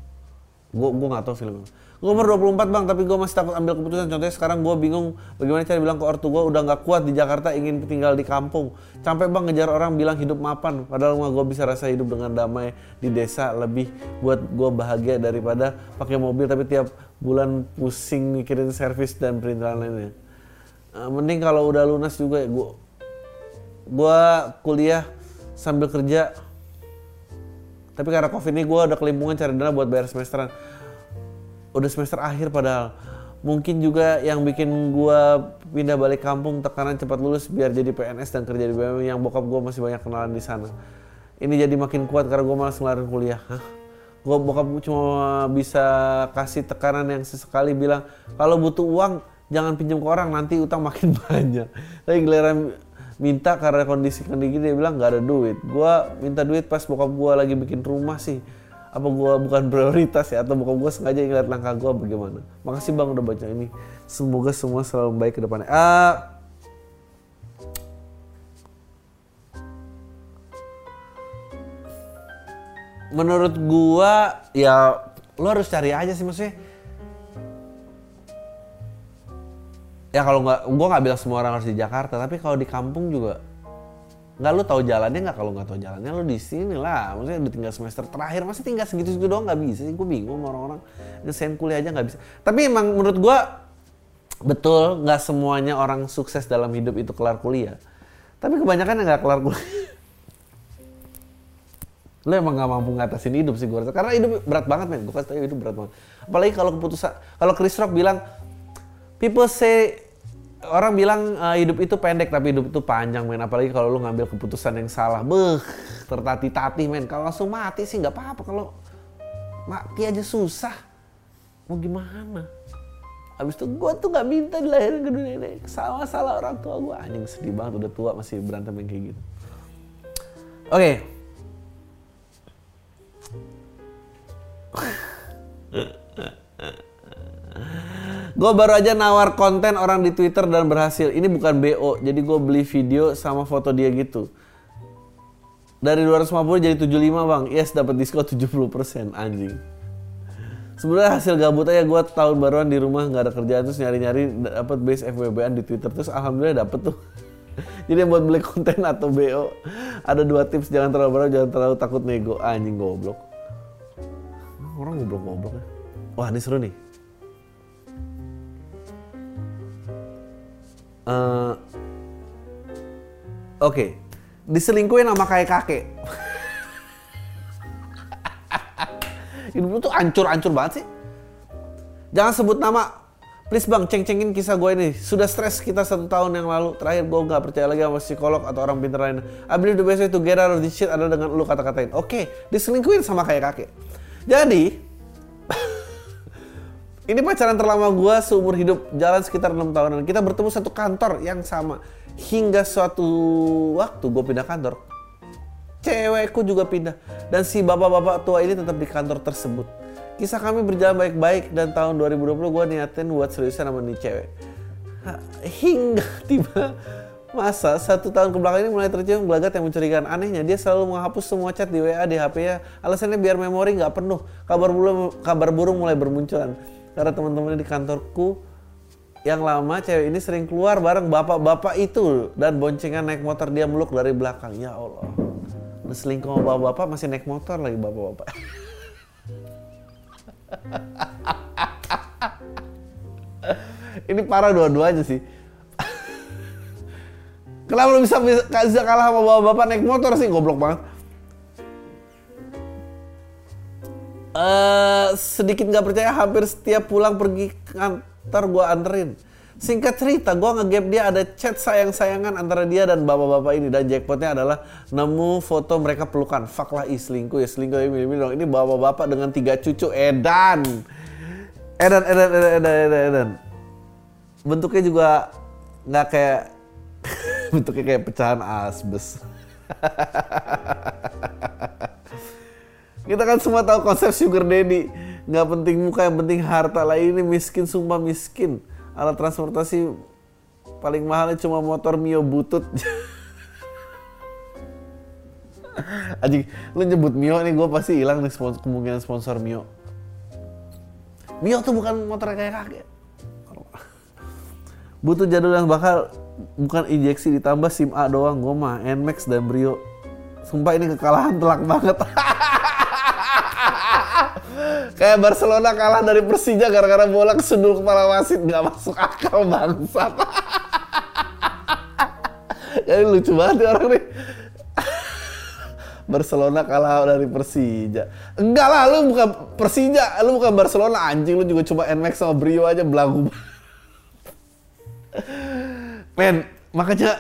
Gue gue nggak tahu filmnya. Gue umur 24 bang, tapi gue masih takut ambil keputusan. Contohnya sekarang gue bingung bagaimana cara bilang ke ortu gue udah nggak kuat di Jakarta, ingin tinggal di kampung. Capek bang ngejar orang bilang hidup mapan. Padahal mah gue bisa rasa hidup dengan damai di desa lebih buat gue bahagia daripada pakai mobil tapi tiap bulan pusing mikirin servis dan perintilan lainnya. Uh, mending kalau udah lunas juga ya gue gue kuliah sambil kerja tapi karena covid ini gue udah kelimpungan cari dana buat bayar semesteran udah semester akhir padahal mungkin juga yang bikin gua pindah balik kampung tekanan cepat lulus biar jadi PNS dan kerja di BUMN yang bokap gua masih banyak kenalan di sana. Ini jadi makin kuat karena gua malas ngelarin kuliah. Hah? Gue bokap gue cuma bisa kasih tekanan yang sesekali bilang kalau butuh uang jangan pinjam ke orang nanti utang makin banyak. Tapi giliran minta karena kondisi kondisi dia bilang nggak ada duit. Gua minta duit pas bokap gua lagi bikin rumah sih. Apa gua bukan prioritas ya atau bokap gua sengaja ngeliat langkah gua bagaimana? Makasih bang udah baca ini. Semoga semua selalu baik ke depannya. Ah, menurut gua ya lo harus cari aja sih maksudnya ya kalau nggak gua nggak bilang semua orang harus di Jakarta tapi kalau di kampung juga nggak lu tahu jalannya nggak? Kalau nggak tahu jalannya lu di sini lah. Maksudnya udah tinggal semester terakhir. Masih tinggal segitu segitu doang nggak bisa sih. Gue bingung orang-orang. Ngesain kuliah aja nggak bisa. Tapi emang menurut gua betul nggak semuanya orang sukses dalam hidup itu kelar kuliah. Tapi kebanyakan yang nggak kelar kuliah. Lo emang gak mampu ngatasin hidup sih gue karena hidup berat banget men. Gue kasih tau hidup berat banget. Apalagi kalau keputusan kalau Chris Rock bilang people say orang bilang uh, hidup itu pendek tapi hidup itu panjang men apalagi kalau lu ngambil keputusan yang salah beh tertati-tati men kalau langsung mati sih nggak apa-apa kalau mati aja susah mau gimana Habis itu gue tuh gak minta dilahirin ke dunia ini. Salah-salah orang tua gue. Anjing sedih banget udah tua masih berantem yang kayak gitu. Oke. Okay. gue baru aja nawar konten orang di Twitter dan berhasil. Ini bukan BO, jadi gue beli video sama foto dia gitu. Dari 250 jadi 75 bang. Yes, dapat diskon 70% anjing. Sebenarnya hasil gabut aja gue tahun baruan di rumah nggak ada kerjaan terus nyari-nyari dapat base FWB-an di Twitter terus alhamdulillah dapet tuh. Jadi buat beli konten atau BO ada dua tips jangan terlalu berat jangan terlalu takut nego anjing goblok. Orang goblok-goblok ya. Wah ini seru nih. Uh, Oke, okay. diselingkuhin sama kayak kakek. Hidup lu tuh ancur-ancur banget sih. Jangan sebut nama. Please bang, ceng-cengin kisah gue ini. Sudah stres kita satu tahun yang lalu. Terakhir gue gak percaya lagi sama psikolog atau orang pintar lain. I believe the best way to get out of this shit adalah dengan lu kata-katain. Oke, okay, diselingkuhin sama kayak kakek. Jadi, ini pacaran terlama gue seumur hidup. Jalan sekitar 6 tahunan. Kita bertemu satu kantor yang sama. Hingga suatu waktu gue pindah kantor cewekku juga pindah dan si bapak-bapak tua ini tetap di kantor tersebut. Kisah kami berjalan baik-baik dan tahun 2020 gue niatin buat seriusan sama nih cewek. Hingga tiba masa satu tahun ke belakang ini mulai tercium gelagat yang mencurigakan. Anehnya dia selalu menghapus semua chat di WA di HP-nya. Alasannya biar memori nggak penuh. Kabar burung, kabar burung mulai bermunculan. Karena teman-teman di kantorku yang lama cewek ini sering keluar bareng bapak-bapak itu dan boncengan naik motor dia meluk dari belakang. Ya Allah selingkuh sama bapak-bapak masih naik motor lagi bapak-bapak. Ini parah dua-duanya sih. Kenapa lu bisa, bisa kalah sama bapak-bapak naik motor sih goblok banget. Uh, sedikit nggak percaya hampir setiap pulang pergi kantor gue anterin Singkat cerita, gue ngegap dia ada chat sayang-sayangan antara dia dan bapak-bapak ini. Dan jackpotnya adalah nemu foto mereka pelukan. Fuck lah, selingkuh ya, selingkuh ya, milih dong. Ini bapak-bapak dengan tiga cucu, edan. Edan, edan, edan, edan, edan, edan. Bentuknya juga nggak kayak, bentuknya kayak pecahan asbes. Kita kan semua tahu konsep sugar daddy. Nggak penting muka, yang penting harta lah. Ini miskin, sumpah miskin alat transportasi paling mahalnya cuma motor Mio butut Aji, lu nyebut Mio nih gue pasti hilang nih sponsor, kemungkinan sponsor Mio. Mio tuh bukan motor kayak kakek. Butuh jadul yang bakal bukan injeksi ditambah SIM A doang, gue mah Nmax dan Brio. Sumpah ini kekalahan telak banget. Kayak Barcelona kalah dari Persija gara-gara bola kesundul kepala wasit nggak masuk akal bangsat. Jadi lucu banget orang nih. Barcelona kalah dari Persija. Enggak lah, lu bukan Persija, lu bukan Barcelona anjing, lu juga cuma Nmax sama Brio aja belagu. Men, makanya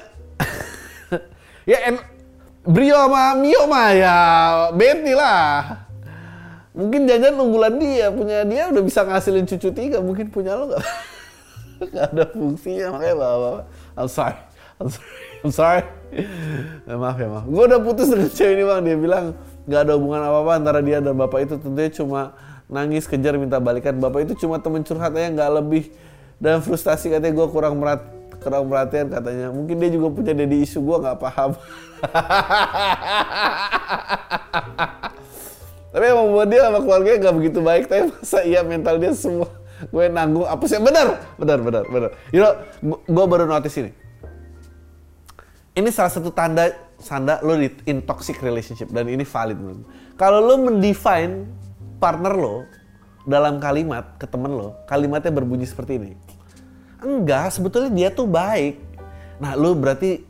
ya N Brio sama Mio mah ya beti lah. Mungkin jajan unggulan dia, punya dia udah bisa ngasilin cucu tiga, mungkin punya lo gak? gak ada fungsinya, makanya bawa I'm sorry, I'm sorry, I'm sorry. Ya, maaf ya maaf. Gue udah putus dengan cewek ini bang, dia bilang gak ada hubungan apa-apa antara dia dan bapak itu. Tentunya cuma nangis, kejar, minta balikan. Bapak itu cuma temen curhat aja, gak lebih. Dan frustasi katanya gue kurang merat kurang perhatian katanya. Mungkin dia juga punya daddy isu, gue gak paham. Tapi emang buat dia sama keluarganya gak begitu baik, tapi masa iya mental dia semua gue nanggung apa sih? Benar, benar, benar, benar. You know, gue baru notice ini. Ini salah satu tanda tanda lo di in toxic relationship dan ini valid menurut Kalau lo mendefine partner lo dalam kalimat ke temen lo, kalimatnya berbunyi seperti ini. Enggak, sebetulnya dia tuh baik. Nah, lo berarti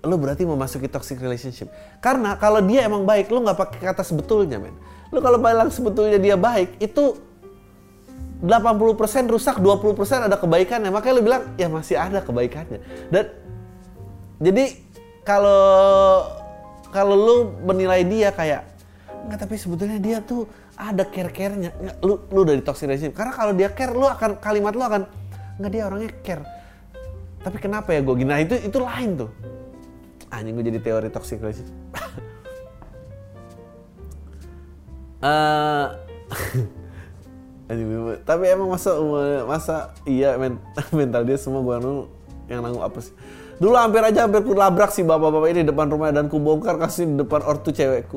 lu berarti memasuki toxic relationship. Karena kalau dia emang baik, lu nggak pakai kata sebetulnya, men. Lu kalau bilang sebetulnya dia baik, itu 80% rusak, 20% ada kebaikannya. Makanya lu bilang, ya masih ada kebaikannya. Dan jadi kalau kalau lu menilai dia kayak nggak tapi sebetulnya dia tuh ada care-care-nya. Lu lu dari toxic relationship. Karena kalau dia care, lu akan kalimat lu akan nggak dia orangnya care. Tapi kenapa ya gue gini? Nah itu itu lain tuh anjing gue jadi teori toxic relationship. Uh, tapi emang masa masa iya men, mental dia semua gue nunggu yang nanggung apa sih? Dulu hampir aja hampir ku labrak si bapak-bapak ini depan rumah dan ku bongkar kasih di depan ortu cewekku.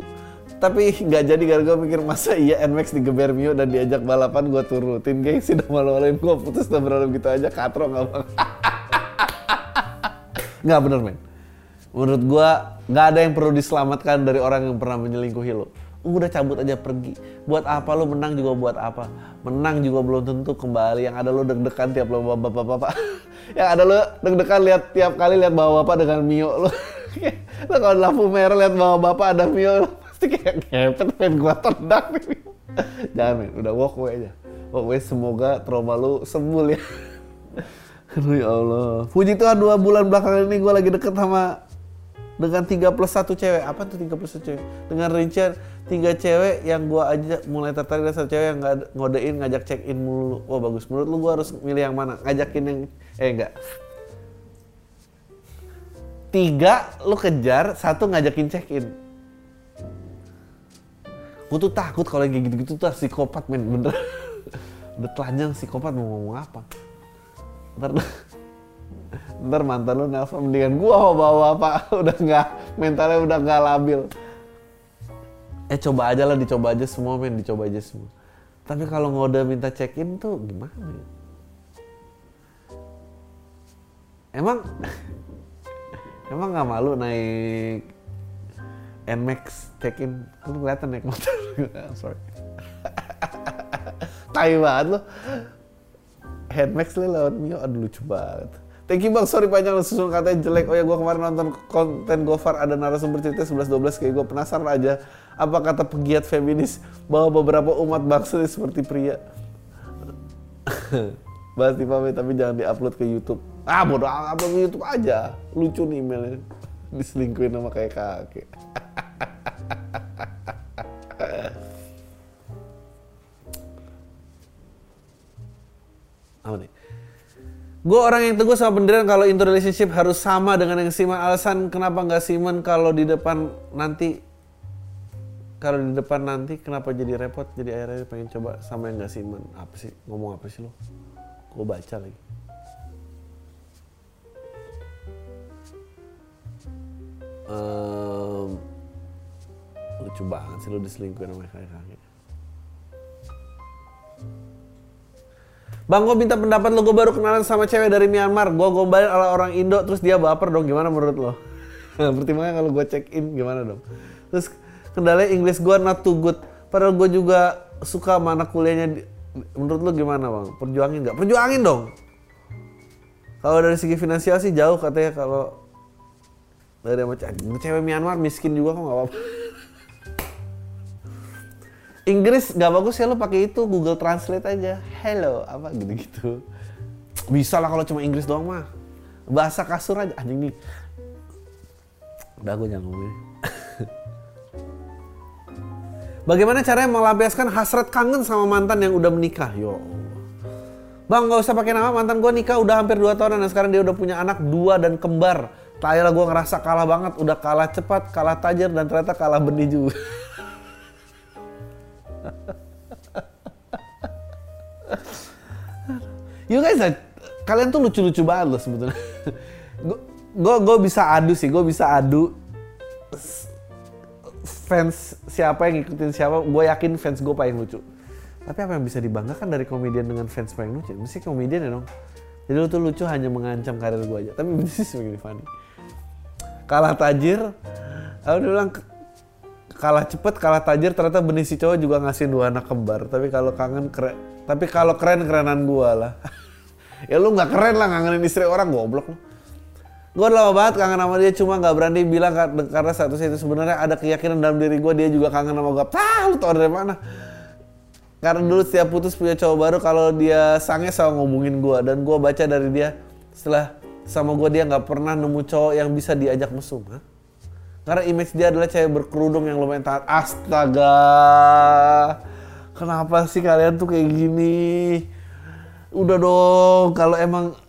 Tapi nggak jadi gara-gara mikir masa iya Nmax digeber Mio dan diajak balapan gue turutin gengsi udah malu-maluin gue putus dan gitu aja katro nggak bang? Nggak bener men menurut gua nggak ada yang perlu diselamatkan dari orang yang pernah menyelingkuhi lo. Udah cabut aja pergi. Buat apa? Lo menang juga buat apa? Menang juga belum tentu kembali. Yang ada lo deg-degan tiap lo bapak-bapak. Yang ada lo deg-degan lihat tiap kali lihat bawa bapak dengan mio. Lo lo kalau lampu merah lihat bawa bapak ada mio lo pasti kayak ngepet pengen gua tendang. Jangan men. Udah walk away aja. Walk away semoga trauma lo sembuh ya. Aduh ya Allah. Puji Tuhan dua bulan belakangan ini gue lagi deket sama dengan tiga plus satu cewek. Apa tuh tiga plus satu cewek? Dengan rincian tiga cewek yang gua aja mulai tertarik dengan satu cewek yang nggak ngodein ngajak check in mulu. Wah bagus. Menurut lu gua harus milih yang mana? Ngajakin yang eh enggak. Tiga lu kejar. Satu ngajakin check in gua tuh takut kalau kayak gitu-gitu tuh psikopat men. Bener. Udah telanjang psikopat mau ngomong apa? Ntar ntar mantan lu nelfon mendingan gua bawa apa udah nggak mentalnya udah nggak labil. Eh coba aja lah dicoba aja semua men. Dicoba aja semua. Tapi kalau ngode minta check in tuh gimana ya? emang emang nggak malu naik Nmax check in lu kelihatan naik motor. Sorry. Tai banget lo Headmax lu lewat Mio aduh lucu banget Thank you bang, sorry panjang susun katanya jelek. Oh ya gue kemarin nonton konten Gofar ada narasumber cerita 11-12 kayak gue penasaran aja apa kata pegiat feminis bahwa beberapa umat bangsa seperti pria. Bahas di pamit tapi jangan diupload ke YouTube. Ah bodoh upload ke YouTube aja. Lucu nih emailnya. Diselingkuhin sama kayak kakek. Gue orang yang teguh sama pendirian kalau into relationship harus sama dengan yang siman. Alasan kenapa nggak siman kalau di depan nanti kalau di depan nanti kenapa jadi repot? Jadi akhirnya pengen coba sama yang nggak siman. Apa sih? Ngomong apa sih lo? Gue baca lagi. Um, lucu banget sih lo diselingkuhin sama kakek-kakek. Bang, gue minta pendapat lo, gue baru kenalan sama cewek dari Myanmar. Gue gombalin ala orang Indo, terus dia baper dong. Gimana menurut lo? Pertimbangan kalau gue check in gimana dong? Terus kendalanya Inggris gue not too good. Padahal gue juga suka mana kuliahnya. Menurut lo gimana bang? Perjuangin nggak? Perjuangin dong. Kalau dari segi finansial sih jauh katanya kalau dari sama cewek Myanmar miskin juga kok nggak apa-apa. Inggris nggak bagus ya lo pakai itu Google Translate aja. Hello apa gitu-gitu. Bisa lah kalau cuma Inggris doang mah. Bahasa kasur aja anjing nih. Udah gue jangan ngomong. Bagaimana caranya melampiaskan hasrat kangen sama mantan yang udah menikah? Yo Bang, gak usah pakai nama mantan gue nikah udah hampir 2 tahun dan sekarang dia udah punya anak dua dan kembar. Taylah gue ngerasa kalah banget, udah kalah cepat, kalah tajir dan ternyata kalah benih juga. you guys, kalian tuh lucu-lucu banget loh sebetulnya. gue gue bisa adu sih, gue bisa adu fans siapa yang ngikutin siapa, gue yakin fans gue paling lucu. Tapi apa yang bisa dibanggakan dari komedian dengan fans paling lucu? Mesti komedian ya dong. Jadi lu tuh lucu hanya mengancam karir gue aja. Tapi bisnis begini funny. Kalah tajir, aku bilang kalah cepet, kalah tajir. Ternyata benih si cowok juga ngasih dua anak kembar. Tapi kalau kangen keren, tapi kalau keren kerenan gue lah. ya lu nggak keren lah ngangenin istri orang goblok lu. Gue lama banget kangen sama dia cuma nggak berani bilang karena satu itu sebenarnya ada keyakinan dalam diri gue dia juga kangen sama gue. Ah lu tau dari mana? Karena dulu setiap putus punya cowok baru kalau dia sange selalu ngomongin gue dan gue baca dari dia setelah sama gue dia nggak pernah nemu cowok yang bisa diajak mesum. Hah? Karena image dia adalah cewek berkerudung yang lumayan taat. Astaga, kenapa sih kalian tuh kayak gini? Udah dong, kalau emang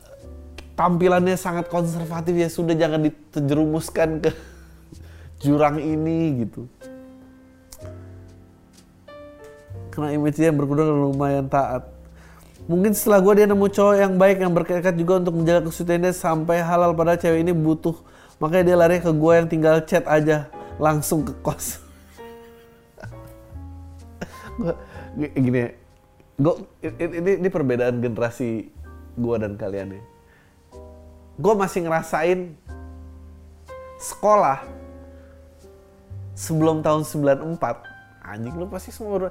tampilannya sangat konservatif ya sudah jangan diterjerumuskan ke jurang ini gitu. Karena image dia yang berkedok lumayan taat. Mungkin setelah gue dia nemu cowok yang baik yang berkekat juga untuk menjaga kesuciannya sampai halal pada cewek ini butuh. Makanya dia lari ke gue yang tinggal chat aja langsung ke kos. gue gini, gue ini, ini perbedaan generasi gue dan kalian ya gue masih ngerasain sekolah sebelum tahun 94 anjing lu pasti semua uh,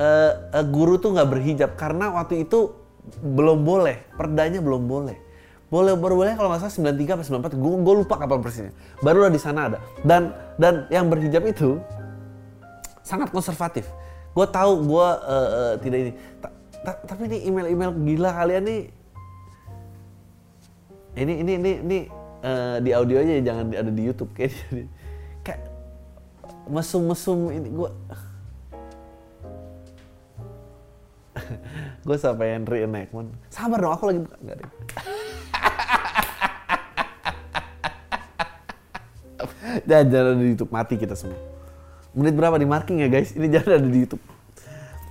uh, guru tuh nggak berhijab karena waktu itu belum boleh perdanya belum boleh boleh baru boleh. Kalau nggak salah 93 atau 94 gue gue lupa kapan persisnya. Baru di sana ada. Dan dan yang berhijab itu sangat konservatif. Gue tahu gue uh, uh, tidak ini. Ta, ta, tapi ini email-email gila kalian nih. Ini ini ini ini uh, di audio aja jangan ada di YouTube kayak kayak mesum-mesum ini gue gue sampai yang reenactment sabar dong aku lagi nggak deh jangan, jangan ada di YouTube mati kita semua. Menit berapa di marking ya guys? Ini jangan ada di YouTube.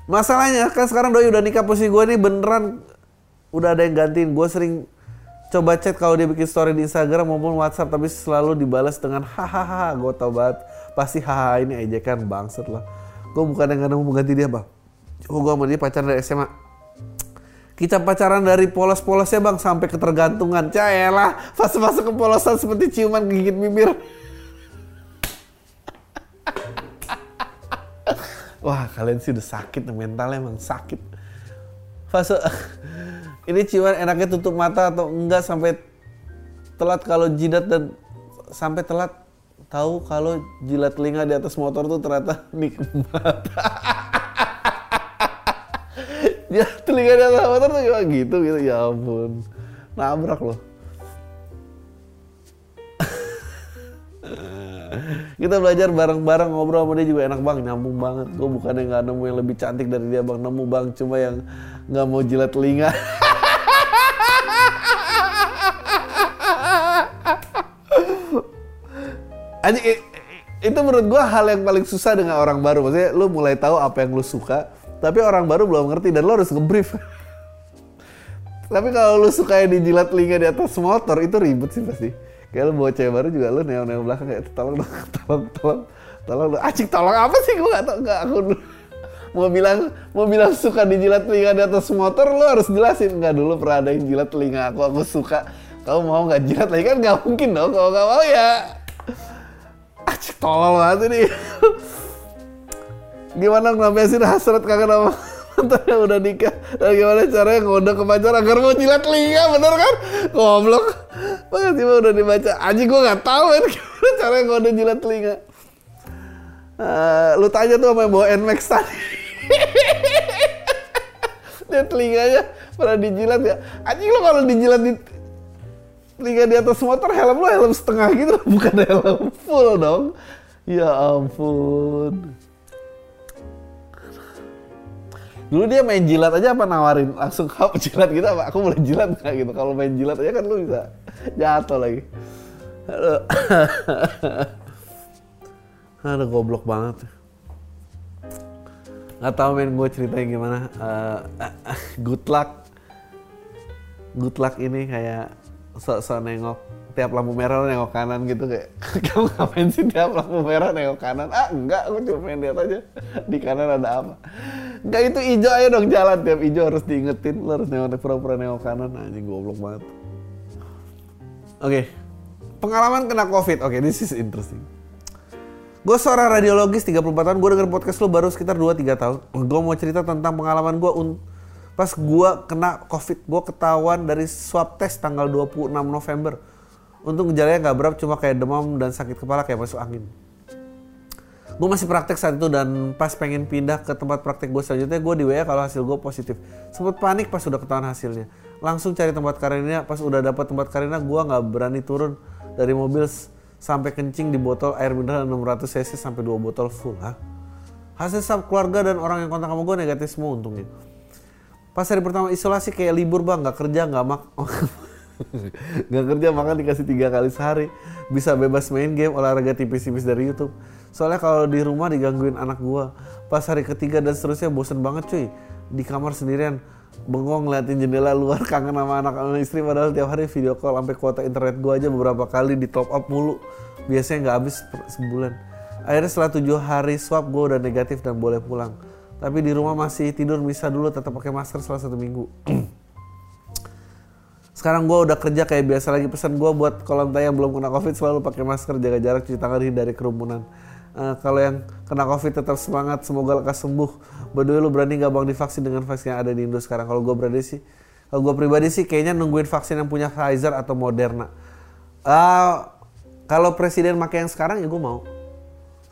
Masalahnya kan sekarang doi udah nikah posisi gue ini beneran udah ada yang gantiin. Gue sering coba chat kalau dia bikin story di Instagram maupun WhatsApp tapi selalu dibalas dengan hahaha gue tau banget. Pasti hahaha ini ejekan bangset lah. Gue bukan yang mau mengganti dia bang. Oh gue sama dia pacaran dari SMA kita pacaran dari polos-polosnya bang sampai ketergantungan. Caelah fase-fase kepolosan seperti ciuman gigit bibir. Wah kalian sih udah sakit mentalnya emang sakit. Fase ini ciuman enaknya tutup mata atau enggak sampai telat kalau jidat dan sampai telat tahu kalau jilat telinga di atas motor tuh ternyata nikmat. Ya telinga di atas motor tuh cuma gitu gitu. Ya ampun. Nabrak loh. kita belajar bareng-bareng ngobrol sama dia juga enak bang nyambung banget. Gue bukannya nggak nemu yang lebih cantik dari dia bang. Nemu bang. Cuma yang nggak mau jilat telinga. Aja, itu menurut gue hal yang paling susah dengan orang baru. Maksudnya lu mulai tahu apa yang lu suka, tapi orang baru belum ngerti dan lu harus ngebrief. tapi kalau lu suka yang dijilat telinga di atas motor itu ribet sih pasti. Kayak lu bawa cewek baru juga lu neo-neo belakang kayak tolong dong, tolong, tolong, tolong, acik tolong apa sih gue gak tau, gak aku. Mau bilang, mau bilang suka dijilat telinga di atas motor, lu harus jelasin. Nggak dulu pernah ada yang jilat telinga aku, aku suka. Kamu mau nggak jilat lagi kan nggak mungkin dong. Kalau nggak mau ya Acik tolol banget ini. Gimana ngelampiasin hasrat kangen sama mantan yang udah nikah? Dan gimana caranya ngode ke pacar agar mau jilat telinga bener kan? Goblok. Banget tiba udah dibaca. Aja gue nggak tahu kan gimana caranya ngode jilat telinga uh, lu tanya tuh sama yang bawa Nmax tadi. Dia telinganya pernah dijilat ya anjing lu kalau dijilat di telinga di atas motor helm lu helm setengah gitu. Bukan helm full dong. Ya ampun Dulu dia main jilat aja apa nawarin langsung kau jilat gitu apa? Aku boleh jilat nggak gitu? Kalau main jilat aja kan lu bisa jatuh lagi. Aduh. Aduh goblok banget. Gak tau main gue ceritanya gimana. Uh, good luck. Good luck ini kayak sok-sok nengok tiap lampu merah nengok kanan gitu kayak kamu ngapain sih tiap lampu merah nengok kanan ah enggak aku cuma pengen lihat aja di kanan ada apa enggak itu hijau ayo dong jalan tiap hijau harus diingetin lo harus nengok pura-pura nengok kanan nah, ini goblok banget oke okay. pengalaman kena covid oke okay, this is interesting Gue seorang radiologis 34 tahun, gue denger podcast lu baru sekitar 2-3 tahun. Gue mau cerita tentang pengalaman gue pas gue kena covid. Gue ketahuan dari swab test tanggal 26 November. Untuk gejalanya gak berat, cuma kayak demam dan sakit kepala kayak masuk angin. Gue masih praktek saat itu dan pas pengen pindah ke tempat praktek gue selanjutnya, gue di WA kalau hasil gue positif. Sempet panik pas udah ketahuan hasilnya. Langsung cari tempat karantina, pas udah dapet tempat karantina, gue gak berani turun dari mobil sampai kencing di botol air mineral 600 cc sampai 2 botol full. Hah? Hasil swab keluarga dan orang yang kontak sama gue negatif semua untungnya. Pas hari pertama isolasi kayak libur bang, nggak kerja, nggak mak, nggak kerja makan dikasih tiga kali sehari, bisa bebas main game, olahraga tipis-tipis dari YouTube. Soalnya kalau di rumah digangguin anak gue. Pas hari ketiga dan seterusnya bosen banget cuy, di kamar sendirian. Bengong ngeliatin jendela luar kangen sama anak sama istri. Padahal tiap hari video call sampai kuota internet gua aja beberapa kali di top up mulu. Biasanya nggak habis sebulan. Akhirnya setelah tujuh hari swab gua udah negatif dan boleh pulang. Tapi di rumah masih tidur bisa dulu tetap pakai masker selama satu minggu sekarang gua udah kerja kayak biasa lagi pesan gua buat kolam yang belum kena covid selalu pakai masker jaga jarak cuci tangan hindari kerumunan uh, kalau yang kena covid tetap semangat semoga lekas sembuh berdua lu berani gak bang divaksin dengan vaksin yang ada di Indo sekarang kalau gue berani sih kalau gue pribadi sih kayaknya nungguin vaksin yang punya Pfizer atau Moderna uh, kalau presiden pakai yang sekarang ya gue mau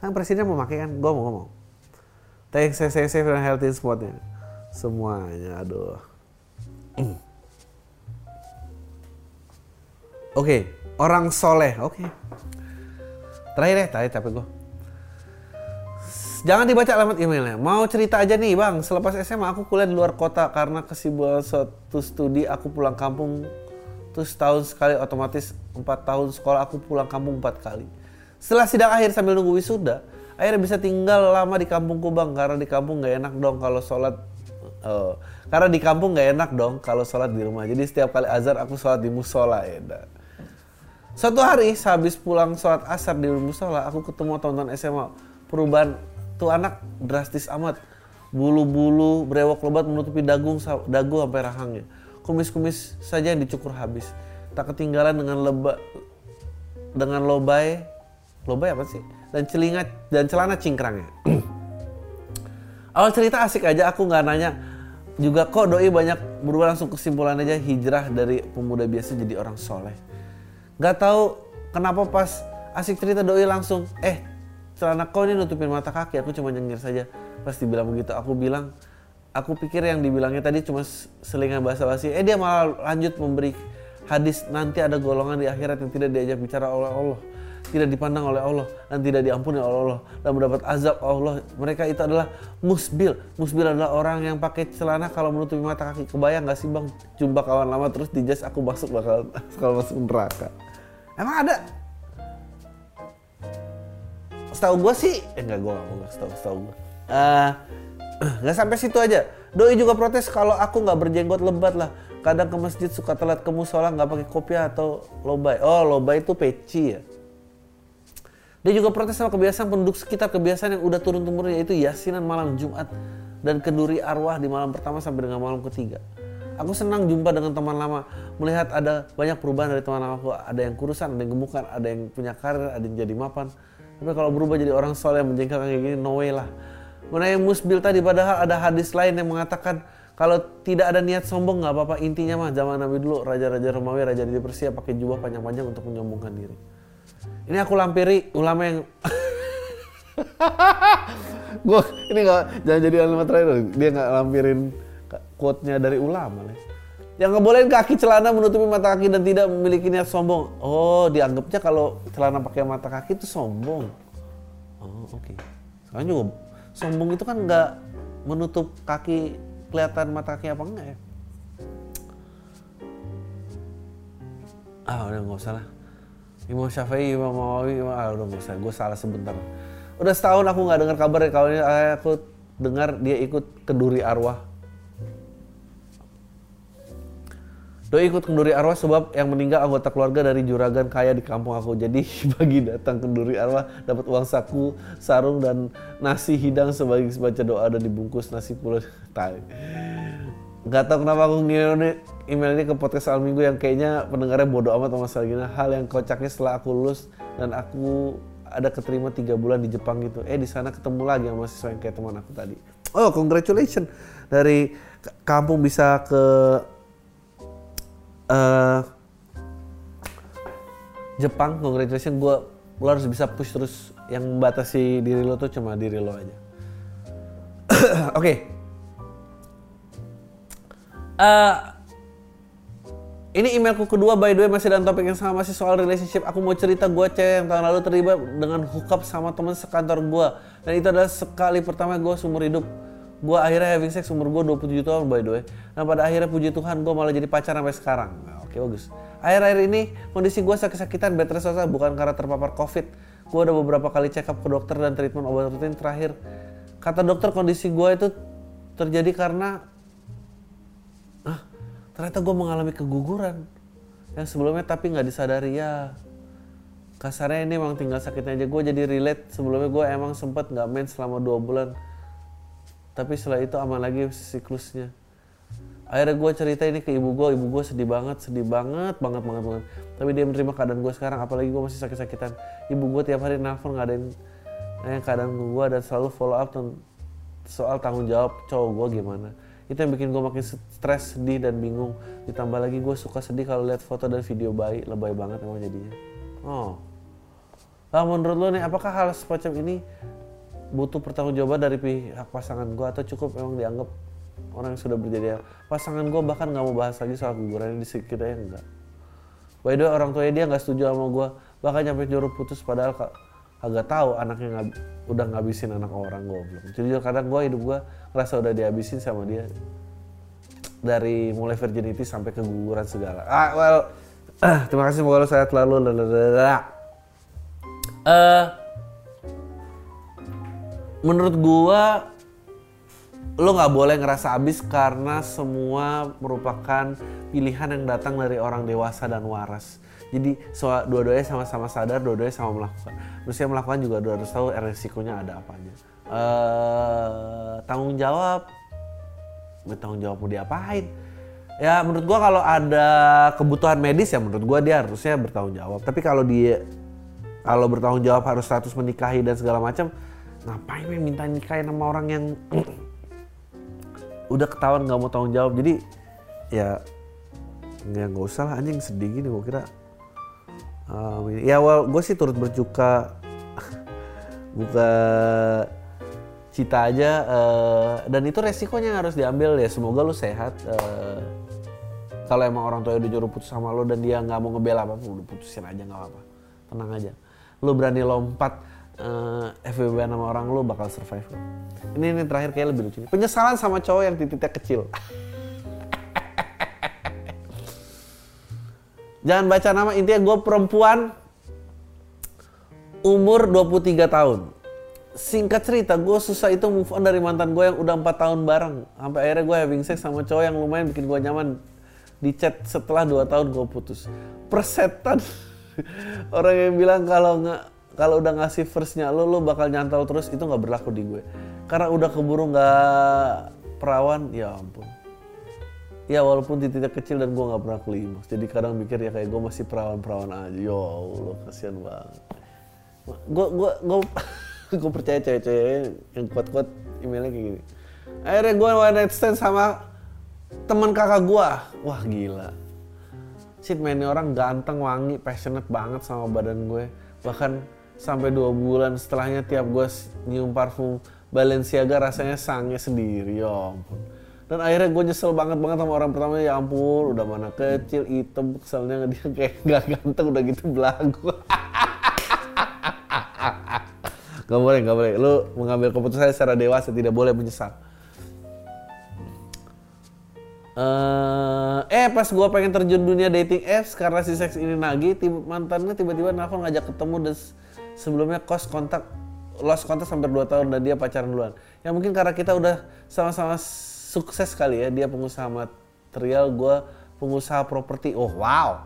kan presiden mau pakai kan gue mau gue mau Thank saya saya safe dan healthy spotnya semuanya aduh okay, orang soleh. Oke. Okay. Terakhir ya, terakhir tapi gue. Jangan dibaca alamat emailnya. Mau cerita aja nih bang, selepas SMA aku kuliah di luar kota karena kesibukan suatu studi aku pulang kampung terus tahun sekali otomatis empat tahun sekolah aku pulang kampung empat kali. Setelah sidang akhir sambil nunggu wisuda, akhirnya bisa tinggal lama di kampungku bang karena di kampung gak enak dong kalau sholat uh, karena di kampung gak enak dong kalau sholat di rumah. Jadi setiap kali azan aku sholat di musola ya. Suatu hari sehabis pulang sholat asar di musola, aku ketemu teman-teman SMA. Perubahan tuh anak drastis amat. Bulu-bulu brewok lebat menutupi dagu dagu sampai rahangnya. Kumis-kumis saja yang dicukur habis. Tak ketinggalan dengan leba dengan lobai. Lobai apa sih? Dan celinga dan celana cingkrangnya. Awal cerita asik aja aku nggak nanya. Juga kok doi banyak berubah langsung kesimpulan aja hijrah dari pemuda biasa jadi orang soleh nggak tahu kenapa pas asik cerita doi langsung eh celana kau ini nutupin mata kaki aku cuma nyengir saja. Pasti bilang begitu aku bilang aku pikir yang dibilangnya tadi cuma selingan bahasa basi eh dia malah lanjut memberi hadis nanti ada golongan di akhirat yang tidak diajak bicara oleh Allah tidak dipandang oleh Allah dan tidak diampuni oleh Allah dan mendapat azab Allah. Mereka itu adalah musbil. Musbil adalah orang yang pakai celana kalau menutupi mata kaki. Kebayang gak sih bang? Jumpa kawan lama terus di jas aku masuk bakal kalau masuk neraka emang ada? Setahu gue sih eh enggak gue nggak setahu setahu gue uh, nggak sampai situ aja. Doi juga protes kalau aku nggak berjenggot lebat lah. Kadang ke masjid suka telat ke musola nggak pakai kopiah atau lobay oh lobay itu peci ya? Dia juga protes sama kebiasaan penduduk sekitar kebiasaan yang udah turun temurun yaitu yasinan malam Jumat dan kenduri arwah di malam pertama sampai dengan malam ketiga. Aku senang jumpa dengan teman lama, melihat ada banyak perubahan dari teman lama aku. Ada yang kurusan, ada yang gemukan, ada yang punya karir, ada yang jadi mapan. Tapi kalau berubah jadi orang soleh yang menjengkelkan kayak gini, no way lah. Mana musbil tadi padahal ada hadis lain yang mengatakan kalau tidak ada niat sombong nggak apa-apa. Intinya mah zaman Nabi dulu raja-raja Romawi, raja di Persia pakai jubah panjang-panjang untuk menyombongkan diri. Ini aku lampiri ulama yang gue ini nggak jangan jadi ulama terakhir dia nggak lampirin quote-nya dari ulama nih. Yang ngebolehin kaki celana menutupi mata kaki dan tidak memiliki niat sombong. Oh, dianggapnya kalau celana pakai mata kaki itu sombong. Oh, oke. Okay. Sekarang juga sombong itu kan nggak menutup kaki kelihatan mata kaki apa enggak ya ah udah nggak usah lah Imam Syafi'i, Imam Nawawi, ah udah nggak usah, gue salah sebentar. Udah setahun aku nggak dengar kabar kawan ini, aku dengar dia ikut keduri arwah. Doi ikut kenduri arwah sebab yang meninggal anggota keluarga dari juragan kaya di kampung aku. Jadi bagi datang kenduri arwah dapat uang saku, sarung dan nasi hidang sebagai baca doa dan dibungkus nasi pula. Tai. Gak tau kenapa aku ngirim email ini ke podcast Al Minggu yang kayaknya pendengarnya bodoh amat sama gini. Hal yang kocaknya setelah aku lulus dan aku ada keterima tiga bulan di Jepang gitu. Eh di sana ketemu lagi sama mahasiswa yang kayak teman aku tadi. Oh congratulations dari kampung bisa ke uh, Jepang, congratulations gue lo harus bisa push terus yang membatasi diri lo tuh cuma diri lo aja. Oke. okay. Uh, eh, ini emailku kedua by the way masih dalam topik yang sama masih soal relationship. Aku mau cerita gue cewek yang tahun lalu terlibat dengan hookup sama teman sekantor gue. Dan itu adalah sekali pertama gue seumur hidup gue akhirnya having sex umur gue 27 tahun by the way. Nah pada akhirnya puji Tuhan gue malah jadi pacar sampai sekarang. Nah, oke okay, bagus. Akhir-akhir ini kondisi gue sakit-sakitan bed rest bukan karena terpapar covid. Gue udah beberapa kali check up ke dokter dan treatment obat rutin terakhir. Kata dokter kondisi gue itu terjadi karena ah, ternyata gue mengalami keguguran yang sebelumnya tapi nggak disadari. Ya kasarnya ini emang tinggal sakitnya aja. Gue jadi relate sebelumnya gue emang sempet nggak main selama dua bulan tapi setelah itu aman lagi siklusnya. Akhirnya gue cerita ini ke ibu gue ibu gue sedih banget sedih banget banget banget banget. Tapi dia menerima keadaan gue sekarang apalagi gue masih sakit-sakitan. Ibu gue tiap hari nelfon ngadain nanya keadaan gue dan selalu follow up soal tanggung jawab cowok gue gimana. Itu yang bikin gue makin stres sedih dan bingung. Ditambah lagi gue suka sedih kalau lihat foto dan video bayi. Lebay banget emang jadinya. Oh. Nah, menurut lo nih, apakah hal semacam ini butuh pertanggungjawaban dari pihak pasangan gue atau cukup emang dianggap orang yang sudah berjadi pasangan gue bahkan nggak mau bahas lagi soal guguran di sekitarnya enggak by the way orang tuanya dia nggak setuju sama gue bahkan nyampe nyuruh putus padahal kak agak tahu anaknya ngab, udah ngabisin anak orang gue belum jadi kadang gue hidup gue ngerasa udah dihabisin sama dia. Dari mulai virginity sampai keguguran segala. Ah well terima kasih semoga lo sehat selalu uh, menurut gua lo nggak boleh ngerasa habis karena semua merupakan pilihan yang datang dari orang dewasa dan waras. Jadi so, dua-duanya sama-sama sadar, dua-duanya sama melakukan. Manusia melakukan juga dua harus tahu resikonya ada apa aja. Uh, tanggung jawab, bertanggung jawab mau diapain? Ya menurut gua kalau ada kebutuhan medis ya menurut gua dia harusnya bertanggung jawab. Tapi kalau dia kalau bertanggung jawab harus status menikahi dan segala macam, ngapain men minta nikahin sama orang yang udah ketahuan nggak mau tanggung jawab? Jadi ya ya nggak usah lah anjing sedih gini gue kira. Um, ya well gue sih turut berjuka buka cita aja uh, dan itu resikonya harus diambil ya. Semoga lu sehat uh, kalau emang orang tua udah juru putus sama lo dan dia nggak mau ngebela apa udah putusin aja nggak apa-apa. Tenang aja. Lu berani lompat uh, eh, FWB nama orang lu bakal survive Ini ini terakhir kayak lebih lucu. Penyesalan sama cowok yang titiknya kecil. Jangan baca nama intinya gue perempuan umur 23 tahun. Singkat cerita, gue susah itu move on dari mantan gue yang udah 4 tahun bareng. Sampai akhirnya gue having sex sama cowok yang lumayan bikin gue nyaman. Di chat setelah 2 tahun gue putus. Persetan. Orang yang bilang kalau nggak kalau udah ngasih firstnya lo lo bakal nyantol terus itu nggak berlaku di gue. Karena udah keburu nggak perawan ya ampun. Ya walaupun titiknya kecil dan gue nggak pernah kelima jadi kadang mikir ya kayak gue masih perawan-perawan aja. Ya allah kasihan banget. Gue gue gue gue percaya cewek-cewek yang kuat-kuat emailnya kayak gini. Akhirnya gue one night stand sama teman kakak gue wah gila. Shit man ini orang ganteng wangi passionate banget sama badan gue. Bahkan sampai dua bulan setelahnya tiap gue nyium parfum Balenciaga rasanya sangnya sendiri ya ampun. Dan akhirnya gue nyesel banget banget sama orang pertama ya ampun udah mana kecil hitam keselnya dia kayak gak ganteng udah gitu belagu. Gak boleh gak boleh. Lu mengambil keputusan secara dewasa tidak boleh menyesal. Eh, eh pas gue pengen terjun dunia dating apps karena si seks ini nagih, mantannya tiba-tiba nelfon ngajak ketemu dan sebelumnya kos kontak lost kontak sampai 2 tahun dan dia pacaran duluan. Ya mungkin karena kita udah sama-sama sukses kali ya, dia pengusaha material, gue pengusaha properti. Oh wow.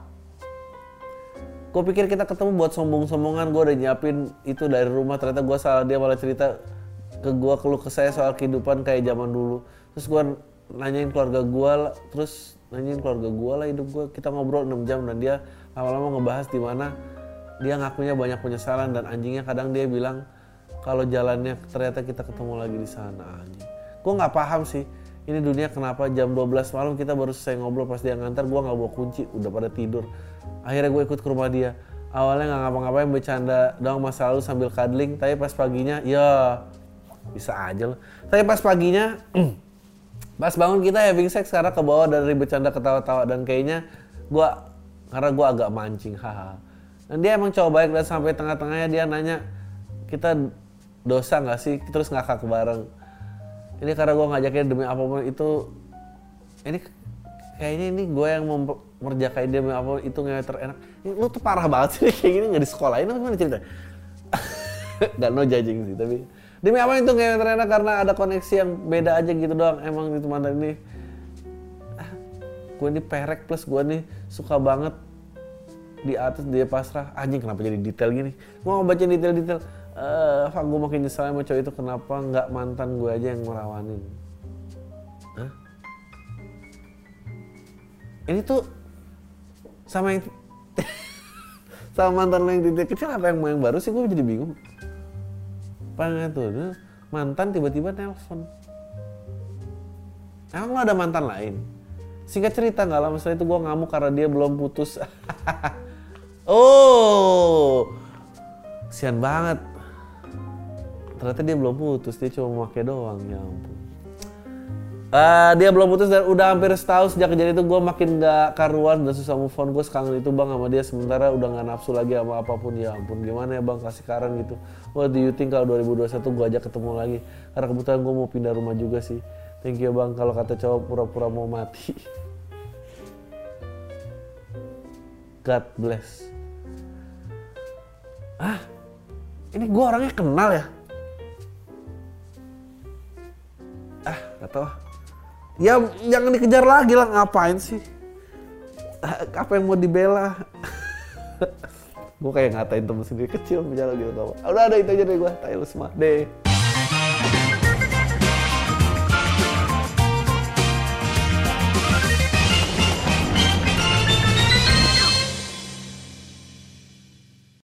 Gue pikir kita ketemu buat sombong-sombongan, gue udah nyiapin itu dari rumah, ternyata gue salah dia malah cerita ke gue keluh ke saya soal kehidupan kayak zaman dulu. Terus gue nanyain keluarga gue terus nanyain keluarga gue lah hidup gue kita ngobrol 6 jam dan dia lama-lama ngebahas di mana dia ngakunya banyak penyesalan dan anjingnya kadang dia bilang kalau jalannya ternyata kita ketemu lagi di sana anjing. Gue nggak paham sih ini dunia kenapa jam 12 malam kita baru selesai ngobrol pas dia ngantar gue nggak bawa kunci udah pada tidur. Akhirnya gue ikut ke rumah dia. Awalnya nggak ngapa-ngapain bercanda doang masa lalu sambil cuddling tapi pas paginya ya bisa aja loh tapi pas paginya Pas bangun kita having sex karena ke bawah dari bercanda ketawa-tawa dan kayaknya gua karena gua agak mancing haha. Dan dia emang cowok baik dan sampai tengah-tengahnya dia nanya kita dosa nggak sih terus ngakak bareng. Ini karena gua ngajaknya demi apa pun itu ini kayaknya ini gue yang memperjakai dia demi apa pun itu nggak terenak. Ini, lu tuh parah banget sih kayak gini nggak di sekolah ini gimana cerita? Gak no judging sih tapi Demi apa itu nggak ternyata karena ada koneksi yang beda aja gitu doang. Emang itu mantan ini ah, gue ini perek plus gue nih suka banget di atas dia pasrah. Anjing kenapa jadi detail gini? Gue mau baca detail-detail. Eh uh, gue makin nyesel sama cowok itu. Kenapa nggak mantan gue aja yang merawanin Hah? ini tuh sama yang sama mantan lo yang titik kecil apa yang mau yang baru sih? Gue jadi bingung. Pengen tuh mantan tiba-tiba nelpon. Emang lo ada mantan lain? Singkat cerita nggak lama setelah itu gue ngamuk karena dia belum putus oh. Sian banget. Ternyata dia belum putus dia cuma pakai doang ya ampun. Uh, dia belum putus dan udah hampir setahun sejak kejadian itu gue makin gak karuan dan susah move on. Gue sekarang itu bang sama dia sementara udah gak nafsu lagi sama apa pun. Ya ampun gimana ya bang kasih karan gitu. What do you think kalau 2021 gue ajak ketemu lagi? Karena kebetulan gue mau pindah rumah juga sih. Thank you bang kalau kata cowok pura-pura mau mati. God bless ah ini gue orangnya kenal ya? Ah gak tau ya jangan dikejar lagi lah ngapain sih? Apa yang mau dibela? Gue kayak ngatain temen sendiri kecil bicara gitu udah ada itu aja deh gue tahu semua deh